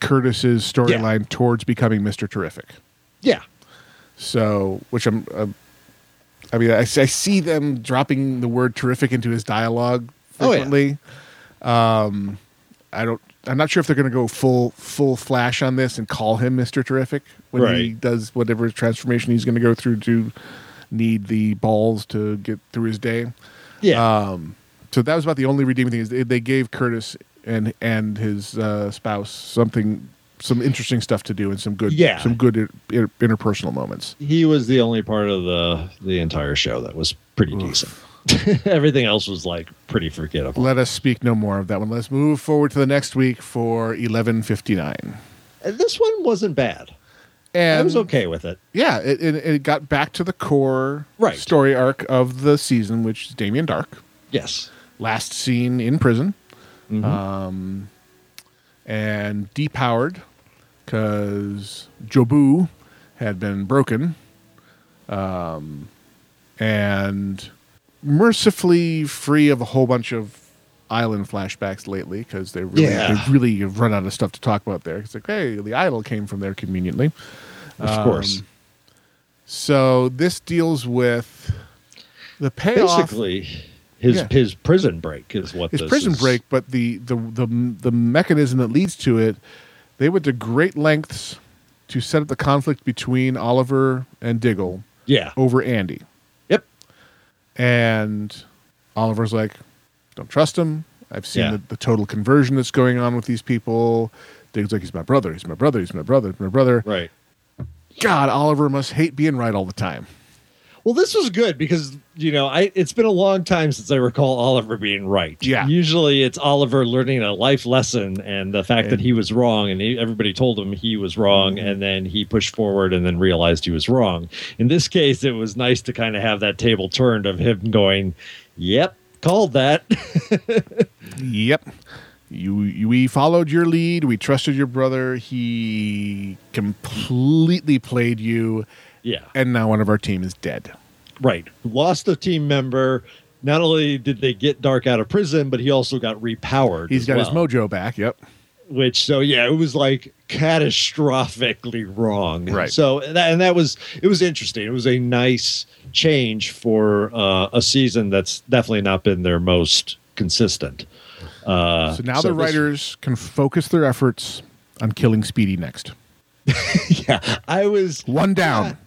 Curtis's storyline towards becoming Mister Terrific. Yeah, So, which I'm, uh, I mean, I, I see them dropping the word "terrific" into his dialogue Oh, yeah. frequently. Um, I don't. I'm not sure if they're going to go full full flash on this and call him Mister Terrific when he does whatever transformation he's going to go through to need the balls to get through his day. yeah, Um, so that was about the only redeeming thing is they, they gave Curtis and and his uh, spouse something, some interesting stuff to do and some good, Yeah. some good inter- interpersonal moments. he was the only part of the the entire show that was pretty decent. Everything else was like pretty forgettable. Let us speak no more of that one. Let's move forward to the next week for eleven fifty nine. This one wasn't bad. And I was okay with it. Yeah, it, it, it got back to the core Right. story arc of the season, which is Damien Darhk, Yes. last seen in prison, Mhm. um, and depowered because Jobu had been broken, um, and mercifully free of a whole bunch of island flashbacks lately because they really Yeah. they really have run out of stuff to talk about there. It's like, hey, the idol came from there conveniently. of course. Um, So this deals with the payoff, Basically, his Yeah. his prison break is what his prison is. break, but the, the the the mechanism that leads to it, they went to great lengths to set up the conflict between Oliver and Diggle Yeah. over Andy, Yep. and Oliver's like, don't trust him. I've seen Yeah. the, the total conversion that's going on with these people. Diggle's like, he's my brother. He's my brother. He's my brother. He's my brother. Right. God, Oliver must hate being right all the time. Well, this was good because you know I it's been a long time since I recall Oliver being right. Yeah. Usually it's Oliver learning a life lesson and the fact that he was wrong and he, everybody told him he was wrong Mm-hmm. and then he pushed forward and then realized he was wrong. In this case, it was nice to kind of have that table turned of him going, "Yep, called that." Yep. You, you we followed your lead. We trusted your brother. He completely played you, yeah. and now one of our team is dead. Right. Lost a team member. Not only did they get Darhk out of prison, but he also got repowered. He's as got well. his mojo back. Yep. which so yeah it was like catastrophically wrong Right. so that, and that was it was interesting it was a nice change for uh, a season that's definitely not been their most consistent uh, So now the this- writers can focus their efforts on killing Speedy next. yeah i was One down.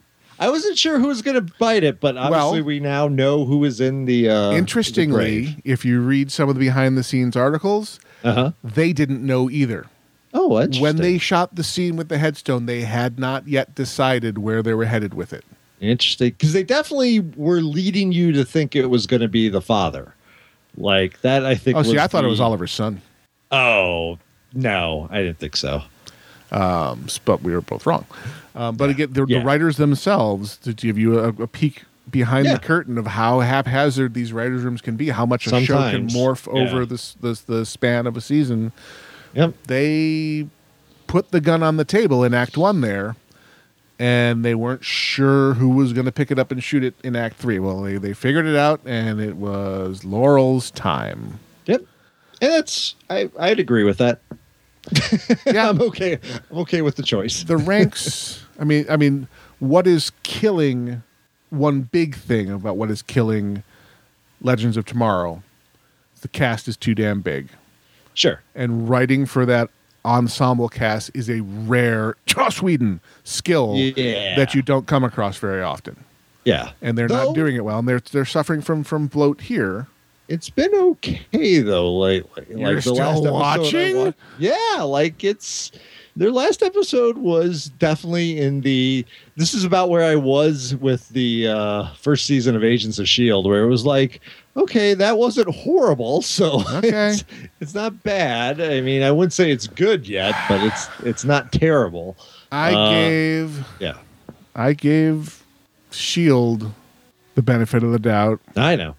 I wasn't sure who was going to bite it but obviously Well- we now know who is in the uh Interestingly, if you read some of the behind the scenes articles, uh-huh they didn't know either. oh. When they shot the scene with the headstone, they had not yet decided where they were headed with it. Interesting, because they definitely were leading you to think it was going to be the father, like that. I think. Oh, see, I thought it was Oliver's son, Oh no, I didn't think so. um, but we were both wrong. Um, but again, the, Yeah. the writers themselves to give you a, a peek behind Yeah. the curtain of how haphazard these writers' rooms can be, how much a show can Sometimes, morph yeah. over this, this the span of a season. Yep. they put the gun on the table in Act One there, and they weren't sure who was going to pick it up and shoot it in Act Three. Well, they, they figured it out, and it was Laurel's time. Yep. And that's I I'd agree with that. Yeah, I'm okay. I'm okay with the choice. the ranks. I mean, I mean, what is killing? One big thing about what is killing Legends of Tomorrow, the cast is too damn big. Sure. and writing for that ensemble cast is a rare Joss Whedon skill Yeah. that you don't come across very often. Yeah. And they're Though, not doing it well, and they're they're suffering from from bloat here. It's been okay though lately. You're still episode I watching? wa- yeah, like it's their last episode was definitely in the this is about where I was with the uh first season of Agents of Shield where it was like okay, that wasn't horrible, so Okay. it's, it's not bad. I mean, I wouldn't say it's good yet, but it's it's not terrible. I Uh, gave Yeah. I gave Shield the benefit of the doubt. I know.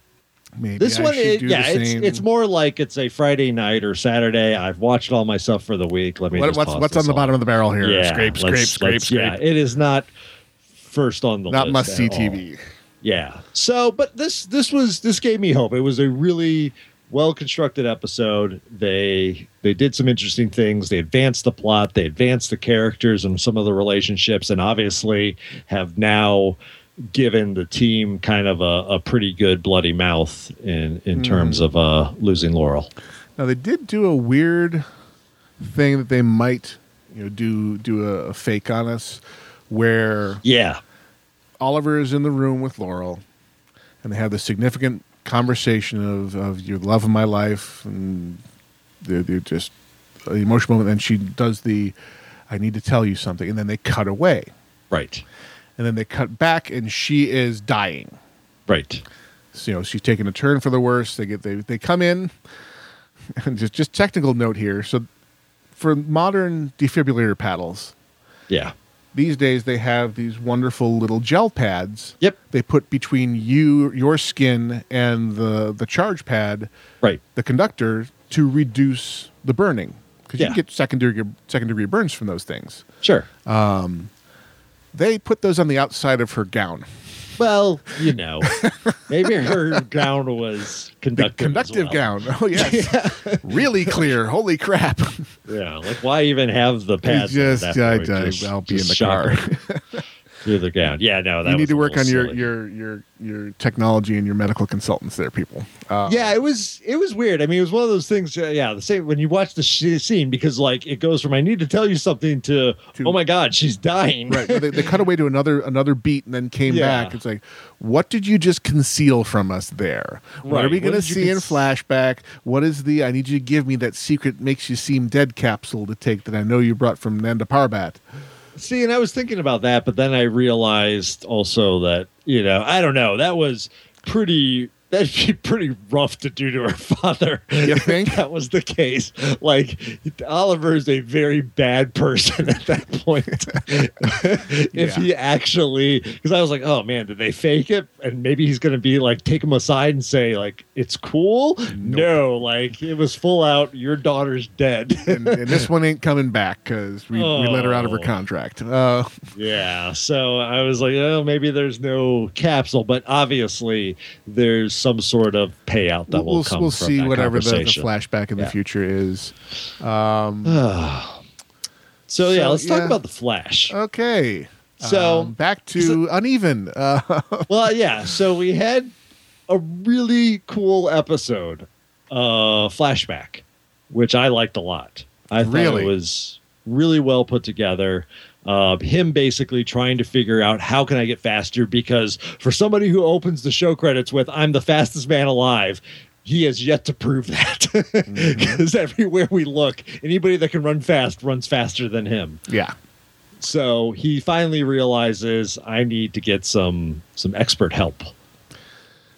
Maybe This I one, it, yeah, it's it's more like it's a Friday night or Saturday. I've watched all my stuff for the week. Let me What- just what's what's on the bottom of the barrel here? Yeah, scrape, scrape, let's- scrape, let's- scrape. Yeah, it is not first on the Not list must see. TV. Yeah. So, but this this was this gave me hope. It was a really well constructed episode. They they did some interesting things. They advanced the plot. They advanced the characters and some of the relationships, and obviously have now given the team kind of a, a pretty good bloody mouth in in terms of uh, losing Laurel. Now they did do a weird thing that they might, you know, do do a, a fake on us, where Yeah. Oliver is in the room with Laurel, and they have this significant conversation of of your love of my life, and they're, they're just the emotional moment. And she does the, "I need to tell you something," and then they cut away, Right. And then they cut back, and she is dying. Right. So, you know, she's taking a turn for the worse. They get they they come in, and just just technical note here. So, for modern defibrillator paddles, Yeah. these days they have these wonderful little gel pads. Yep. They put between you your skin and the the charge pad, Right. the conductor, to reduce the burning because you Yeah. can get second degree second degree burns from those things. Sure. Um, They put those on the outside of her gown. Well, you know, maybe her gown was The conductive. as conductive well. gown. Oh yes, really clear. Holy crap! Yeah, like why even have the pads? just, that I? I, Just- I'll be in just the car. her through the gown. Yeah, no, that you need was to work on your, silly. your your your technology and your medical consultants there, people. Uh, Yeah, it was it was weird. I mean, it was one of those things. Uh, yeah, the same when you watch the sh- scene because like it goes from I need to tell you something to, To- oh my god, she's dying. right. They, they cut away to another another beat and then came Yeah. back. It's like, what did you just conceal from us there? What are we going to did you see in flashback? What is the? I need you to give me that secret makes you seem dead capsule to take that I know you brought from Nanda Parbat. See, and I was thinking about that, but then I realized also that you know, I don't know. That was pretty. That'd be pretty rough to do to her father. You think? that was the case? Like Oliver is a very bad person at that point. if Yeah. he actually, because I was like, oh man, did they fake it? And maybe he's gonna be like, take him aside and say like, it's cool. No, like it was full out. Your daughter's dead. and, and this one ain't coming back because we, we let her out of her Oh. contract. Uh, Yeah. So I was like, oh, maybe there's no capsule, but obviously there's some sort of payout that we'll will come we'll see whatever the, the flashback in the future is. Um, So yeah, So, let's talk about the Flash. okay. So- Um, back to uneven. Uh, well, yeah. So we had a really cool episode, uh, flashback, which I liked a lot. I thought it was really well put together. Uh, him basically trying to figure out how can I get faster because for somebody who opens the show credits with "I'm the fastest man alive." He has yet to prove that because everywhere we look, anybody that can run fast runs faster than him. yeah. So he finally realizes I need to get some some expert help.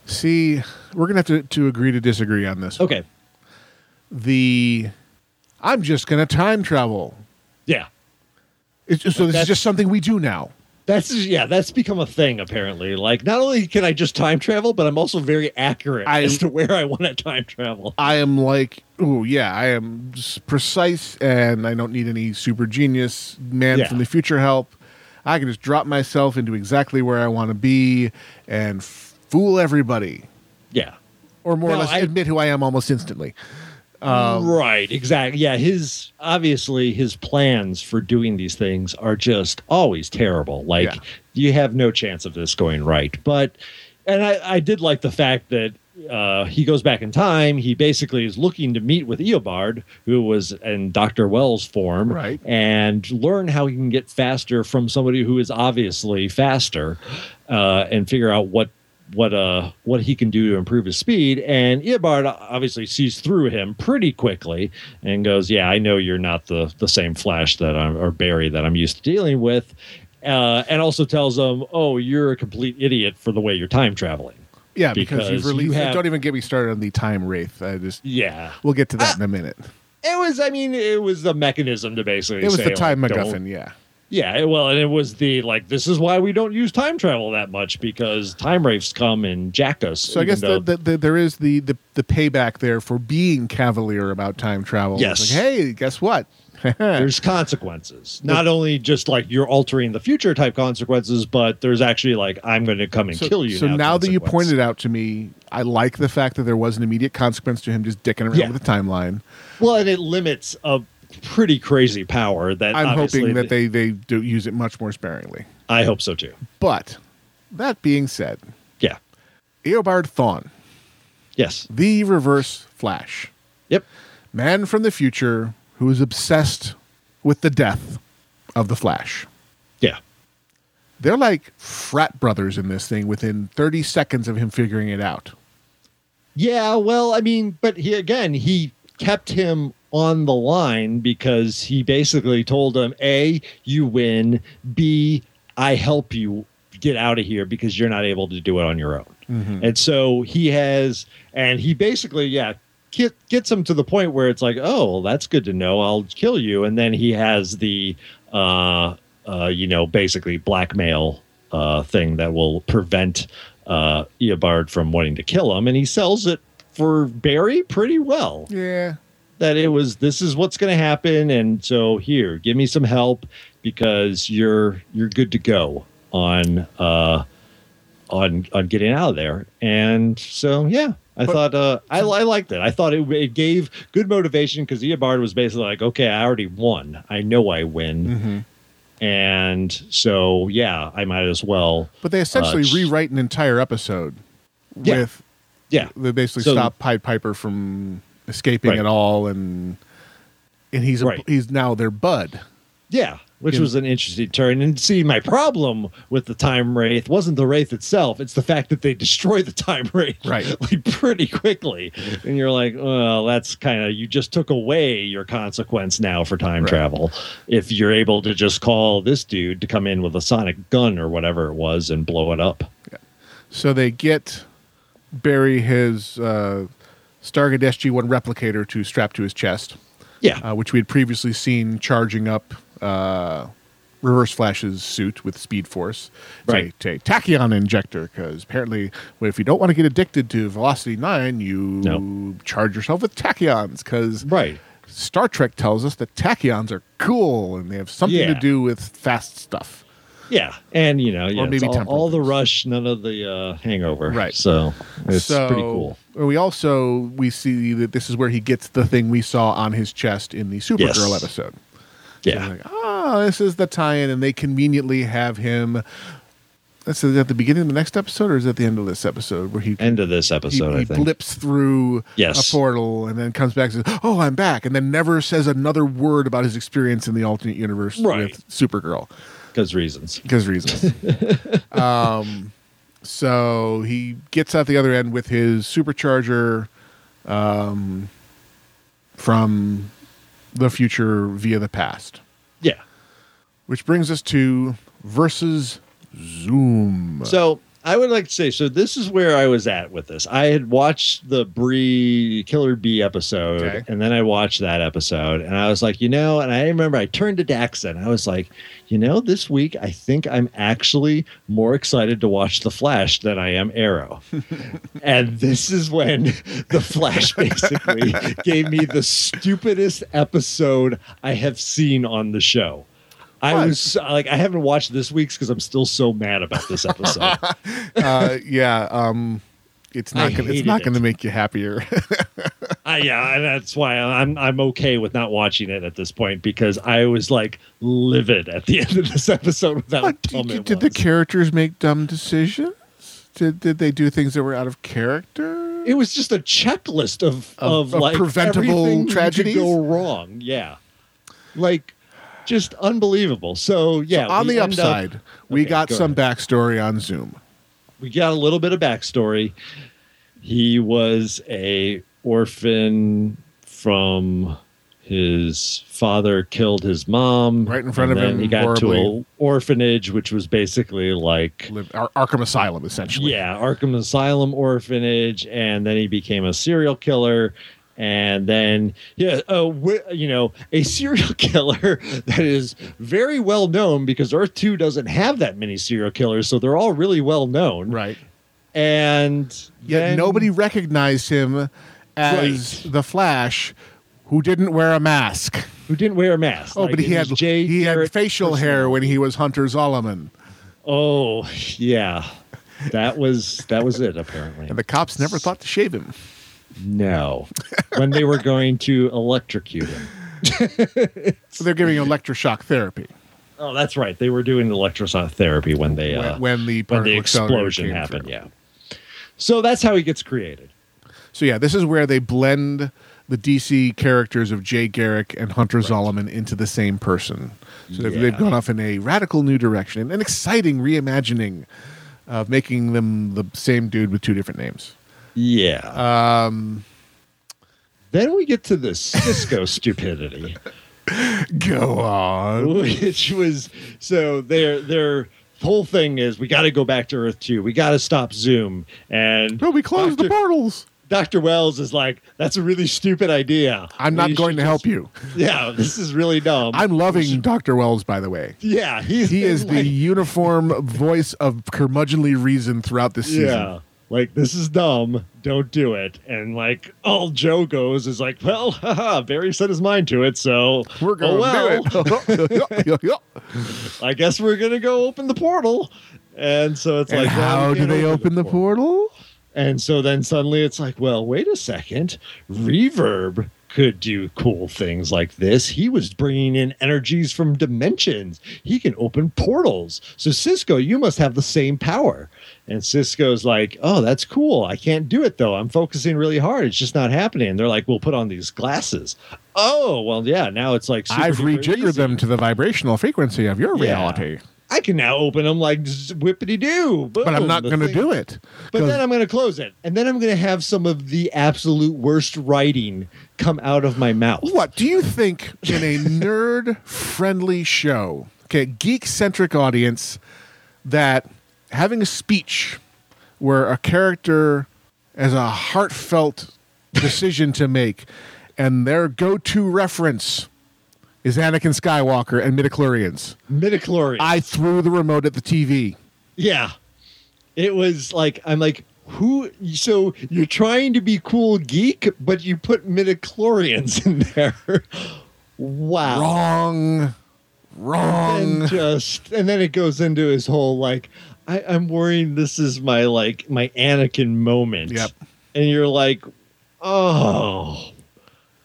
See, we're gonna have to, to agree to disagree on this. Okay. The I'm just gonna time travel. Yeah. It's just, so this is just something we do now. That's yeah, that's become a thing apparently. Like not only can I just time travel, but I'm also very accurate I- as to where I want to time travel. I am like, oh yeah, I am precise, and I don't need any super genius man Yeah. from the future help. I can just drop myself into exactly where I want to be and f- fool everybody, Yeah. or more or less I- admit who I am almost instantly. Um, right, exactly. Yeah, his obviously his plans for doing these things are just always terrible. Like Yeah. you have no chance of this going right. But and I, I did like the fact that uh, he goes back in time. He basically is looking to meet with Eobard, who was in Doctor Wells' form, Right. and learn how he can get faster from somebody who is obviously faster, uh, and figure out what what uh what he can do to improve his speed. And Eobard obviously sees through him pretty quickly and goes, "Yeah, I know you're not the the same Flash that I'm or Barry that I'm used to dealing with." Uh, and also tells him, "Oh, you're a complete idiot for the way you're time traveling." yeah, because, because you've you released. have- don't even get me started on the time wraith. I just Yeah, we'll get to that Ah, in a minute. it was. I mean, it was the mechanism to basically. It was the time like, MacGuffin. Yeah, Yeah, well, and it was the like this is why we don't use time travel that much because time wraiths come and jack us. so I guess though- the, the, the, there is the, the the payback there for being cavalier about time travel. Yes. like, hey, guess what? there's consequences. Not only just like you're altering the future type consequences, but there's actually like I'm going to come and so, kill you. So now, that you pointed out to me, I like the fact that there was an immediate consequence to him just dicking around Yeah. with the timeline. well, and it limits a pretty crazy power that I'm hoping that they they do use it much more sparingly. I hope so too. But that being said, Yeah. Eobard Thawne, Yes. the Reverse Flash, Yep. man from the future who is obsessed with the death of the Flash. Yeah. They're like frat brothers in this thing within 30 seconds of him figuring it out. Yeah, well, I mean, but he again, he kept him on the line because he basically told him, A, you win, B, I help you get out of here because you're not able to do it on your own. And so he has, and he basically, yeah, get, gets him to the point where it's like, oh, well, that's good to know. I'll kill you. And then he has the, uh, uh, you know, basically blackmail uh, thing that will prevent uh, Eobard from wanting to kill him. And he sells it for Barry pretty well Yeah. That it was this is what's going to happen and so here give me some help because you're you're good to go on uh on on getting out of there. And so yeah i But- thought uh I, I liked it. I thought it, it gave good motivation because Eobard was basically like okay i already won. I know i win. Mhm. and so yeah i might as well But they essentially Uh, rewrite an entire episode Yeah. with yeah. they basically So- stop Pied Piper from escaping Right. at all and and he's a, Right. he's now their bud. Yeah, which was an interesting turn. And see, my problem with the time wraith wasn't the wraith itself; it's the fact that they destroy the time wraith Right. like pretty quickly, and you're like, well, that's kind of you just took away your consequence now for time Right. travel. If you're able to just call this dude to come in with a sonic gun or whatever it was and blow it up. Yeah. So they get Barry his uh, Stargate SG1 replicator to strap to his chest, Yeah. uh, which we had previously seen charging up uh, Reverse Flash's suit with Speed Force. It's Right. A, a tachyon injector, because apparently, well, if you don't want to get addicted to Velocity 9, you No. charge yourself with tachyons, because right. Star Trek tells us that tachyons are cool and they have something to do with fast stuff. Yeah. And, you know, yeah, maybe all, all the rush, none of the uh, hangover. Right. So it's so pretty cool. We also we see that this is where he gets the thing we saw on his chest in the Supergirl Yes. episode. Yeah. Like, oh, this is the tie-in, and they conveniently have him. That's at the beginning of the next episode, or is it at the end of this episode where he End of this he, episode, he I think. blips through Yes. a portal and then comes back and says, "Oh, I'm back," and then never says another word about his experience in the alternate universe Right. with Supergirl Because reasons. because reasons. um, so he gets out the other end with his supercharger um, from the future via the past, Yeah. which brings us to versus Zoom. So I would like to say, so this is where I was at with this. I had watched the Bree Killer Bee episode, Okay. and then I watched that episode, and I was like, you know, and I remember I turned to Dax and I was like, you know, this week I think I'm actually more excited to watch The Flash than I am Arrow. and this is when The Flash basically gave me the stupidest episode I have seen on the show. I What? was like, I haven't watched this week's because I'm still so mad about this episode. uh, yeah, um, it's I not gonna, it's not it. going to make you happier. I, yeah, and that's why I'm I'm okay with not watching it at this point because I was like livid at the end of this episode with how What, did, did the characters make dumb decisions? Did did they do things that were out of character? it was just a checklist of Of- of, of like preventable tragedies? go wrong. Yeah, like just unbelievable. So yeah, on the end up- upside, we Okay, got go some ahead. backstory on Zoom. we got a little bit of backstory. He was a orphan from his father killed his mom Right in front of him, He got horribly. to an orphanage, which was basically like Ar- Arkham Asylum, essentially. yeah, Arkham Asylum orphanage, and then he became a serial killer. And then, yeah, uh, wi- you know, a serial killer that is very well known because Earth 2 doesn't have that many serial killers, so they're all really well known. Right. And Yet then- nobody recognized him as the Flash, who didn't wear a mask. who didn't wear a mask. Oh, Like, but he had Jay he had Garrick facial hair when he was Hunter Zolomon, Oh, yeah. That was that was it apparently. and the cops never thought to shave him. No. when they were going to electrocute him. So they're giving electroshock therapy Oh, that's right. They were doing electroshock therapy when they uh, when, when the when the explosion happened. through. Yeah. So that's how he gets created. So yeah, this is where they blend the DC characters of Jay Garrick and Hunter Zolomon into the same person. So they've, they've gone off in a radical new direction, an exciting reimagining of making them the same dude with two different names. Yeah. Um. Then we get to the Cisco stupidity. Go on. which was so their their whole thing is we got to go back to Earth two. We got to stop Zoom. And No, we closed the portals. Dr. Wells is like, that's a really stupid idea. I'm not We going should to help you. Yeah, this is really dumb. I'm loving Dr. Wells, by the way. yeah, he's He is the uniform voice of curmudgeonly reason throughout this season. yeah. Like this is dumb. Don't do it. And like all Joe goes is like, well, haha, Barry set his mind to it, so We're going oh, well, to do it. I guess we're gonna go open the portal. And so it's and like, well, how we do they open the portal? And so then suddenly it's like, well, wait a second. Reverb could do cool things like this. He was bringing in energies from dimensions. He can open portals. So Cisco, you must have the same power. And Cisco's like, "Oh, that's cool. I can't do it though. I'm focusing really hard. It's just not happening." And they're like, "We'll put on these glasses." Oh, well, yeah. Now it's like super I've rejiggered easy. them to the vibrational frequency of your Yeah. reality, I can now open them like whippity doo. but I'm not going to do it. But then I'm going to close it, and then I'm going to have some of the absolute worst writing come out of my mouth. What do you think in a nerd friendly show, okay, geek centric audience, that having a speech where a character has a heartfelt decision to make, and their go-to reference is Anakin Skywalker and midichlorians. Midichlorians. I threw the remote at the TV. Yeah. It was like I'm like, who so you're trying to be cool geek, but you put midichlorians in there. wow. Wrong. Wrong. And just and then it goes into his whole like I, I'm worrying this is my like my Anakin moment. Yep. And you're like, oh.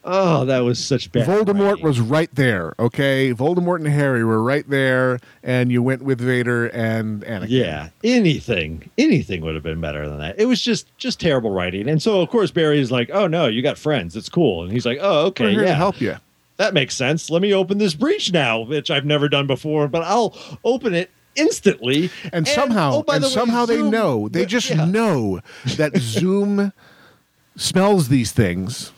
Oh, that was such bad. Voldemort writing. was right there, okay? Voldemort and Harry were right there, and you went with Vader and Anakin. Yeah, anything, anything would have been better than that. It was just, just terrible writing. And so, of course, Barry's like, "Oh no, you got friends. It's cool." And he's like, "Oh, We're okay, here yeah, to help you. that makes sense. Let me open this breach now, which I've never done before, but I'll open it instantly." And, somehow, oh, and the way, somehow they know. They just Yeah. know that Zoom smells these things,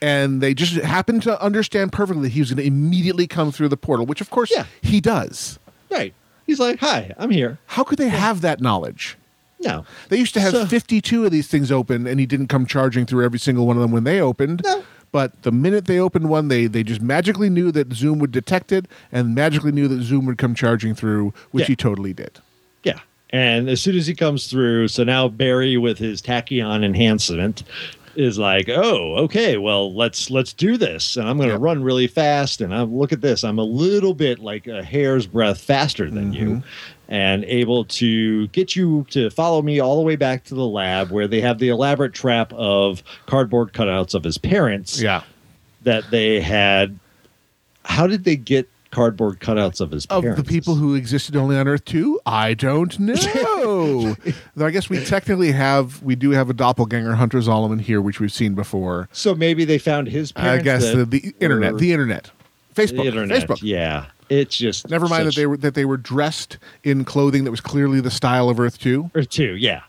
and they just happen to understand perfectly that he was going to immediately come through the portal, which of course Yeah. he does. right. He's like, "Hi, I'm here." How could they have that knowledge? No, They used to have So- 52 of these things open, and he didn't come charging through every single one of them when they opened. No. But the minute they opened one, they they just magically knew that Zoom would detect it, and magically knew that Zoom would come charging through, which Yeah. he totally did. Yeah. And as soon as he comes through, so now Barry with his tachyon enhancement is like, "Oh, okay, well, let's let's do this." And I'm going to Yep. run really fast and I'm look at this. I'm a little bit like a hair's breadth faster than you mm-hmm. and able to get you to follow me all the way back to the lab where they have the elaborate trap of cardboard cutouts of his parents Yeah. that they had how did they get cardboard cutouts of his Of parents? the people who existed only on Earth too, I don't know. Though I guess we technically have, we do have a doppelganger Hunter Zolomon here, which we've seen before. so maybe they found his I guess the, the internet, the internet, Facebook, the internet. Facebook. Yeah, it's just Never mind that they were that they were dressed in clothing that was clearly the style of Earth two. Earth two. Yeah,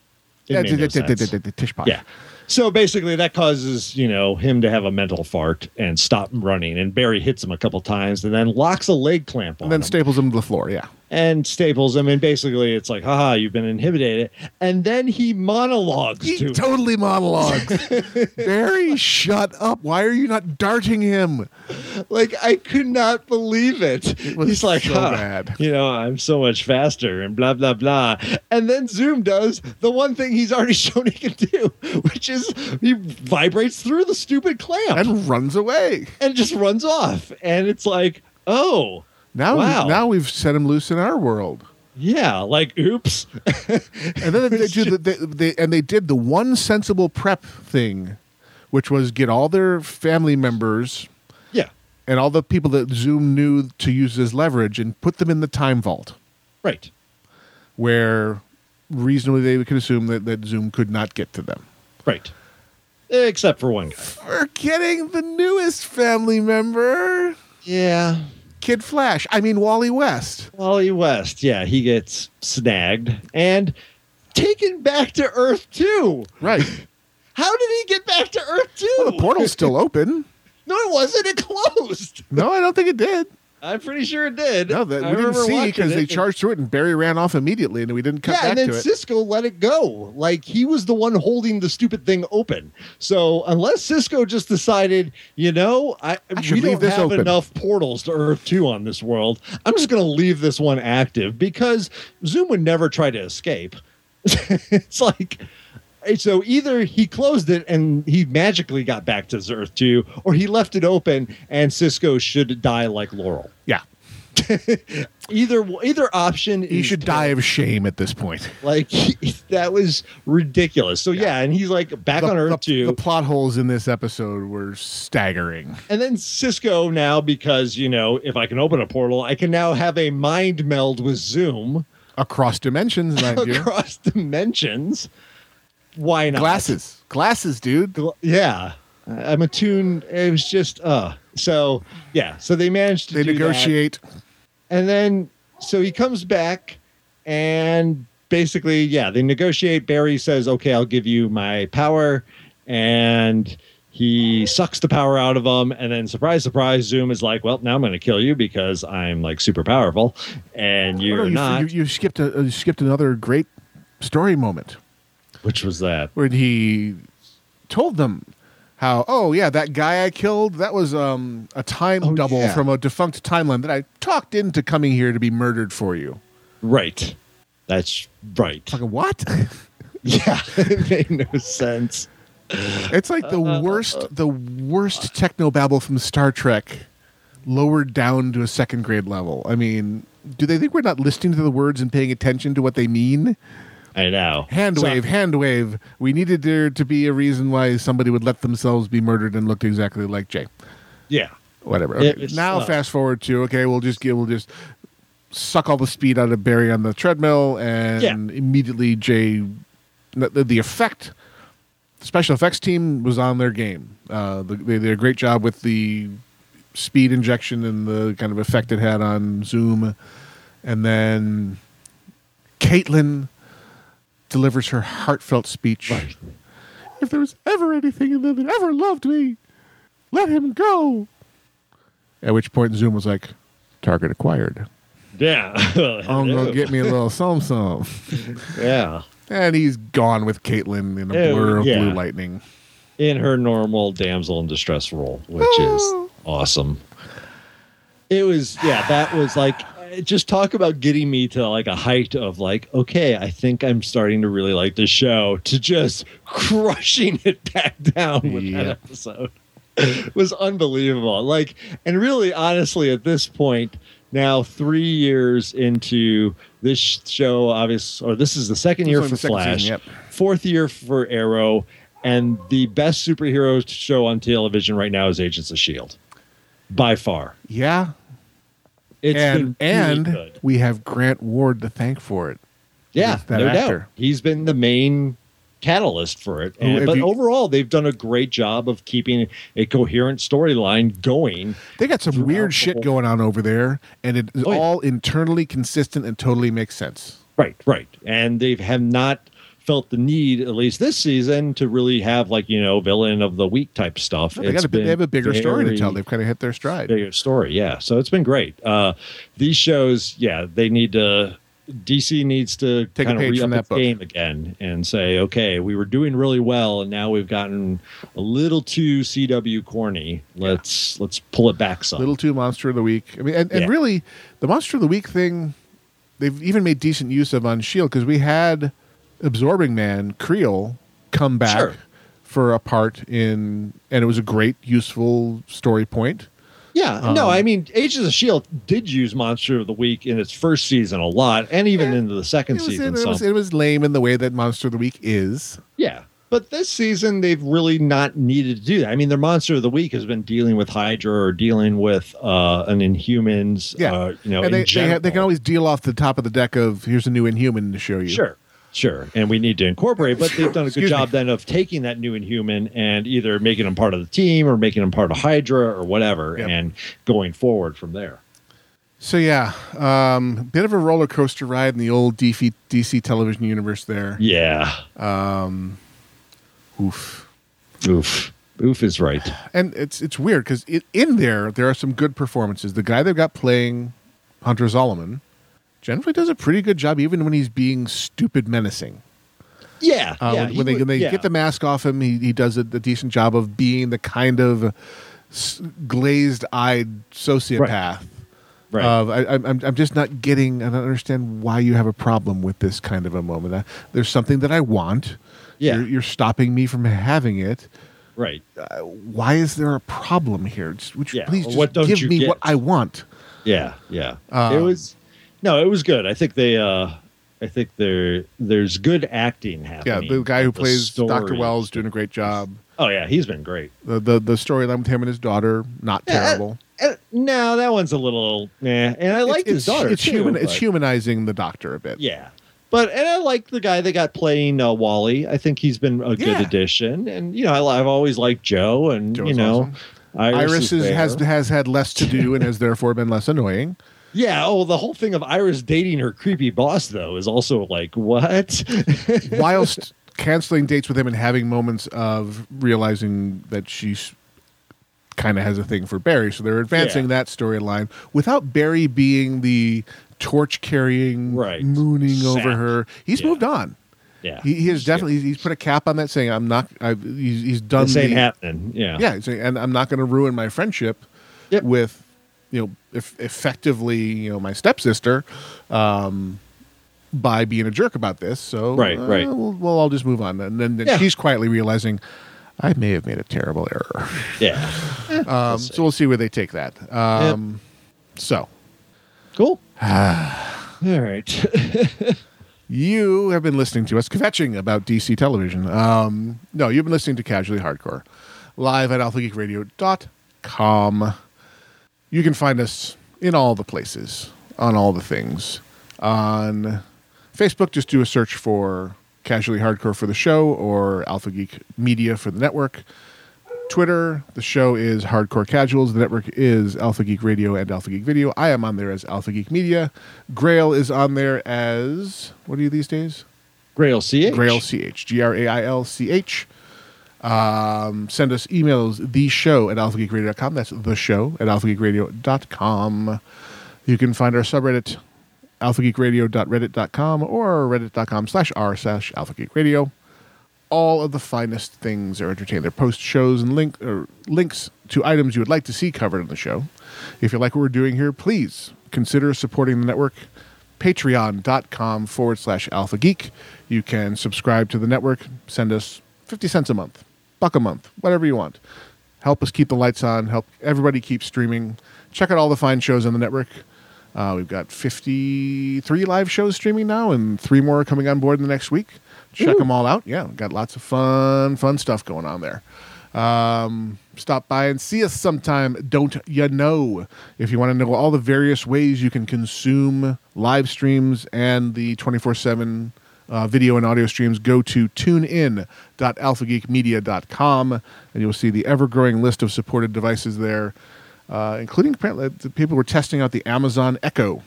It Yeah, made no sense. tish yeah. So basically, that causes you know him to have a mental fart and stop running. And Barry hits him a couple times, and then locks a leg clamp on and then him staples him to the floor. Yeah, and staples him. And basically, it's like, haha, you've been inhibited. And then he monologues he to him. totally monologues. Barry, shut up! Why are you not darting him? like I could not believe it. was He's like, so huh, bad. you know, I'm so much faster and blah blah blah. And then Zoom does the one thing he's already shown he can do, which is he vibrates through the stupid clamp And runs away. And just runs off. And it's like, oh, Now, Wow. now we've set him loose in our world. yeah, like oops. And then they do the, they, they and they did the one sensible prep thing, which was get all their family members yeah, and all the people that Zoom knew to use as leverage and put them in the time vault, right. where reasonably they could assume that, that Zoom could not get to them. Right. Except for one guy. We're getting the newest family member, Yeah. Kid Flash. I mean Wally West. Wally West, yeah, he gets snagged and taken back to Earth too. Right. How did he get back to Earth too? Well, the portal's still open. No, it wasn't. It closed. No, I don't think it did. I'm pretty sure it did. No, that I we didn't see because they charged through it and Barry ran off immediately and we didn't cut Yeah, back and then to it. Cisco let it go. Like he was the one holding the stupid thing open. So unless Cisco just decided, you know, I, I we don't have open. enough portals to Earth two on this world, I'm just going to leave this one active because Zoom would never try to escape. it's like. So either he closed it and he magically got back to Earth 2, or he left it open and Cisco should die like Laurel. yeah. Either either option He should die of shame at this point. like that was ridiculous. So yeah, and he's like back the, on Earth the- too. the plot holes in this episode were staggering. and then Cisco now because you know if I can open a portal, I can now have a mind meld with Zoom Across dimensions, across dimensions. Why not? Glasses. Glasses, dude. Gl- Yeah, I'm attuned. It was just uh. So yeah, so they managed to They do that. negotiate. and then so he comes back and basically yeah they negotiate barry says okay i'll give you my power and he sucks the power out of him and then surprise surprise zoom is like well now i'm going to kill you because i'm like super powerful and Oh, no, you're you, not you, you skipped a, you skipped another great story moment. Which was that? when he told them how, oh yeah, that guy I killed, that was um, a time Oh, double yeah. from a defunct timeline that I talked into coming here to be murdered for you. Right. That's right. Fucking what? Yeah, it made no sense. it's like the worst, the worst techno babble from Star Trek, lowered down to a second grade level. I mean, do they think we're not listening to the words and paying attention to what they mean? I know. Hand So- wave, hand wave. We needed there to be a reason why somebody would let themselves be murdered and looked exactly like Jay. Yeah. Whatever. Okay. was, now uh, fast forward to okay, we'll just get we'll just suck all the speed out of Barry on the treadmill, and Yeah. immediately Jay, the, the effect, the special effects team was on their game. Uh, the, they did a great job with the speed injection and the kind of effect it had on Zoom, and then Caitlin delivers her heartfelt speech. Right. If there was ever anything in them that ever loved me, let him go. At which point Zoom was like, target acquired. Yeah. I'm gonna get me a little some some. Yeah. And he's gone with Caitlin in a Oh, blur of yeah. blue lightning. In her normal damsel in distress role, which is Oh. awesome. It was, yeah, that was like, just talk about getting me to like a height of like, okay, I think I'm starting to really like the show, to just crushing it back down with Yeah. that episode. was unbelievable. Like, and really, honestly, at this point, now three years into this show, obviously, or this is the second This year for Flash, season, yep. fourth year for Arrow, and the best superhero show on television right now is Agents of Shield, by far. Yeah. It's and really and we have Grant Ward to thank for it. yeah, no actor. doubt, he's been the main catalyst for it. Oh, And, if but you- overall, they've done a great job of keeping a coherent storyline going. They got some weird shit going on over there, and it is Oh, yeah. all internally consistent and totally makes sense. Right, right. And they have not felt the need, at least this season, to really have like you know villain of the week type stuff. They, a, they have a bigger story to tell. They've kind of hit their stride. bigger story. Yeah, so it's been great. Uh, these shows, yeah, they need to. DC needs to Take kind of page re up that its book. game again and say, okay, we were doing really well, and now we've gotten a little too CW corny. Let's let's pull it back some. Little too monster of the week. I mean, and, and Yeah. really, the monster of the week thing, they've even made decent use of on Shield because we had Absorbing Man Creel come back Sure. for a part in, and it was a great, useful story point. Yeah, Um, no, I mean, Agents of Shield did use Monster of the Week in its first season a lot, and even into the second It season. it, some. was, it was lame in the way that Monster of the Week is. Yeah. But this season, they've really not needed to do that. I mean, their monster of the week has been dealing with Hydra or dealing with uh, an Inhumans. Yeah. uh, you know, and they, they, they can always deal off the top of the deck of here's a new Inhuman to show you. Sure, sure. And we need to incorporate, but they've done a good job me. then of taking that new Inhuman and either making them part of the team or making them part of Hydra or whatever, Yep. and going forward from there. So yeah, um, bit of a roller coaster ride in the old DC, DC television universe there. Yeah. Oof. Oof. Oof is right. And it's it's weird because in there there are some good performances. The guy they've got playing Hunter Zolomon generally does a pretty good job, even when he's being stupid menacing. Yeah. Uh, yeah, when, when they would- when they yeah. get the mask off him, he, he does a, a decent job of being the kind of glazed-eyed sociopath. Right. Of I, I'm I'm- I'm just not getting. I don't understand why you have a problem with this kind of a moment. Uh, there's something that I want. Yeah. you're, you're stopping me from having it. right. Why is there a problem here? Just, would you Yeah, please just what don't give me get? what I want? Yeah, yeah. it Um, was no, it was good. I think they uh I think there there's good acting happening. Yeah, the guy who The plays Doctor Wells doing a great job. Oh yeah, he's been great. The the the storyline with him and his daughter not Yeah, terrible. Uh, no, that one's a little yeah, and I like it's, his daughter It's too, human. It's humanizing the doctor a bit. Yeah. But and I like the guy they got playing uh, Wally. I think he's been a Yeah. good addition. And you know, I, I've always liked Joe, and Joe's you know, awesome. Iris, Iris is is, has has had less to do and has therefore been less annoying. Yeah. Oh, the whole thing of Iris dating her creepy boss though is also like what? Whilst canceling dates with him and having moments of realizing that she's kind of has a thing for Barry, so they're advancing Yeah. that storyline without Barry being the torch carrying, Right. mooning over her. He's Yeah. moved on. Yeah. He, he has definitely he's put a cap on that, saying I'm not. I've, he's, he's done. This ain't the- happening. Yeah. Yeah, and I'm not going to ruin my friendship Yep. with, you know, if, effectively, you know, my stepsister, um, by being a jerk about this. So Right, uh, right. We'll, we'll just move on. And then, then Yeah. she's quietly realizing. I may have made a terrible error. Yeah. Um, so we'll see where they take that. Um, So Cool. All right. You have been listening to us kvetching about DC television. Um, no, you've been listening to Casually Hardcore live at alphageekradio.com. You can find us in all the places, on all the things. On Facebook, just do a search for Casually Hardcore for the show or Alpha Geek Media for the network. Twitter, the show is Hardcore Casuals. The network is Alpha Geek Radio and Alpha Geek Video. I am on there as Alpha Geek Media. Grail is on there as what are you these days? Grail CH. Grail CH. G R A I L C H. Um, send us emails, the show at alphageekradio.com. That's the show at alphageekradio.com. You can find our subreddit, alphageekradio.reddit.com or reddit.com slash r slash alphageekradio. All of the finest things are entertained. They're post shows and link or links to items you would like to see covered on the show. If you like what we're doing here, please consider supporting the network. Patreon.com forward slash alpha geek. You can subscribe to the network, send us 50 cents a month, buck a month, whatever you want. Help us keep the lights on, help everybody keep streaming. Check out all the fine shows on the network. Uh, we've got 53 live shows streaming now, and three more coming on board in the next week. Check them all out. Yeah, we've got lots of fun, fun stuff going on there. Um, stop by and see us sometime. Don't you know? If you want to know all the various ways you can consume live streams and the 24 7 uh, video and audio streams, go to tunein.alphageekmedia.com and you'll see the ever growing list of supported devices there, uh, including apparently the people were testing out the Amazon Echo.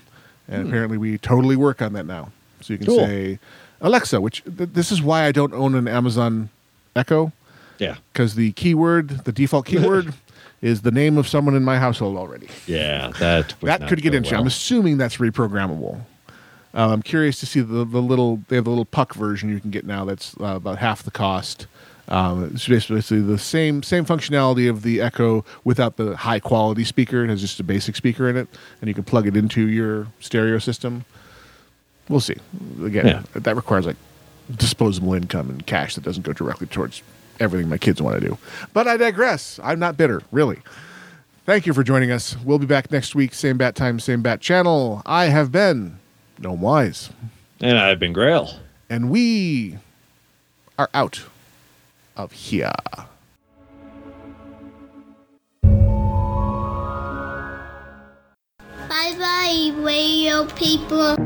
And apparently, we totally work on that now. So you can Cool. say, Alexa, which th- this is why I don't own an Amazon Echo Yeah. because the keyword, the default keyword, is the name of someone in my household already. Yeah. That that could get into. well. I'm assuming that's reprogrammable. Uh, I'm curious to see the, the little. They have the little puck version you can get now. That's uh, about half the cost. Um, it's basically the same same functionality of the Echo without the high quality speaker. It has just a basic speaker in it, and you can plug it into your stereo system. We'll see. Again, Yeah. that requires like disposable income and cash that doesn't go directly towards everything my kids want to do. But I digress. I'm not bitter, really. Thank you for joining us. We'll be back next week, same bat time, same bat channel. I have been Gnome Wise, And I've been Grail. and we are out of here. Bye bye, radio people.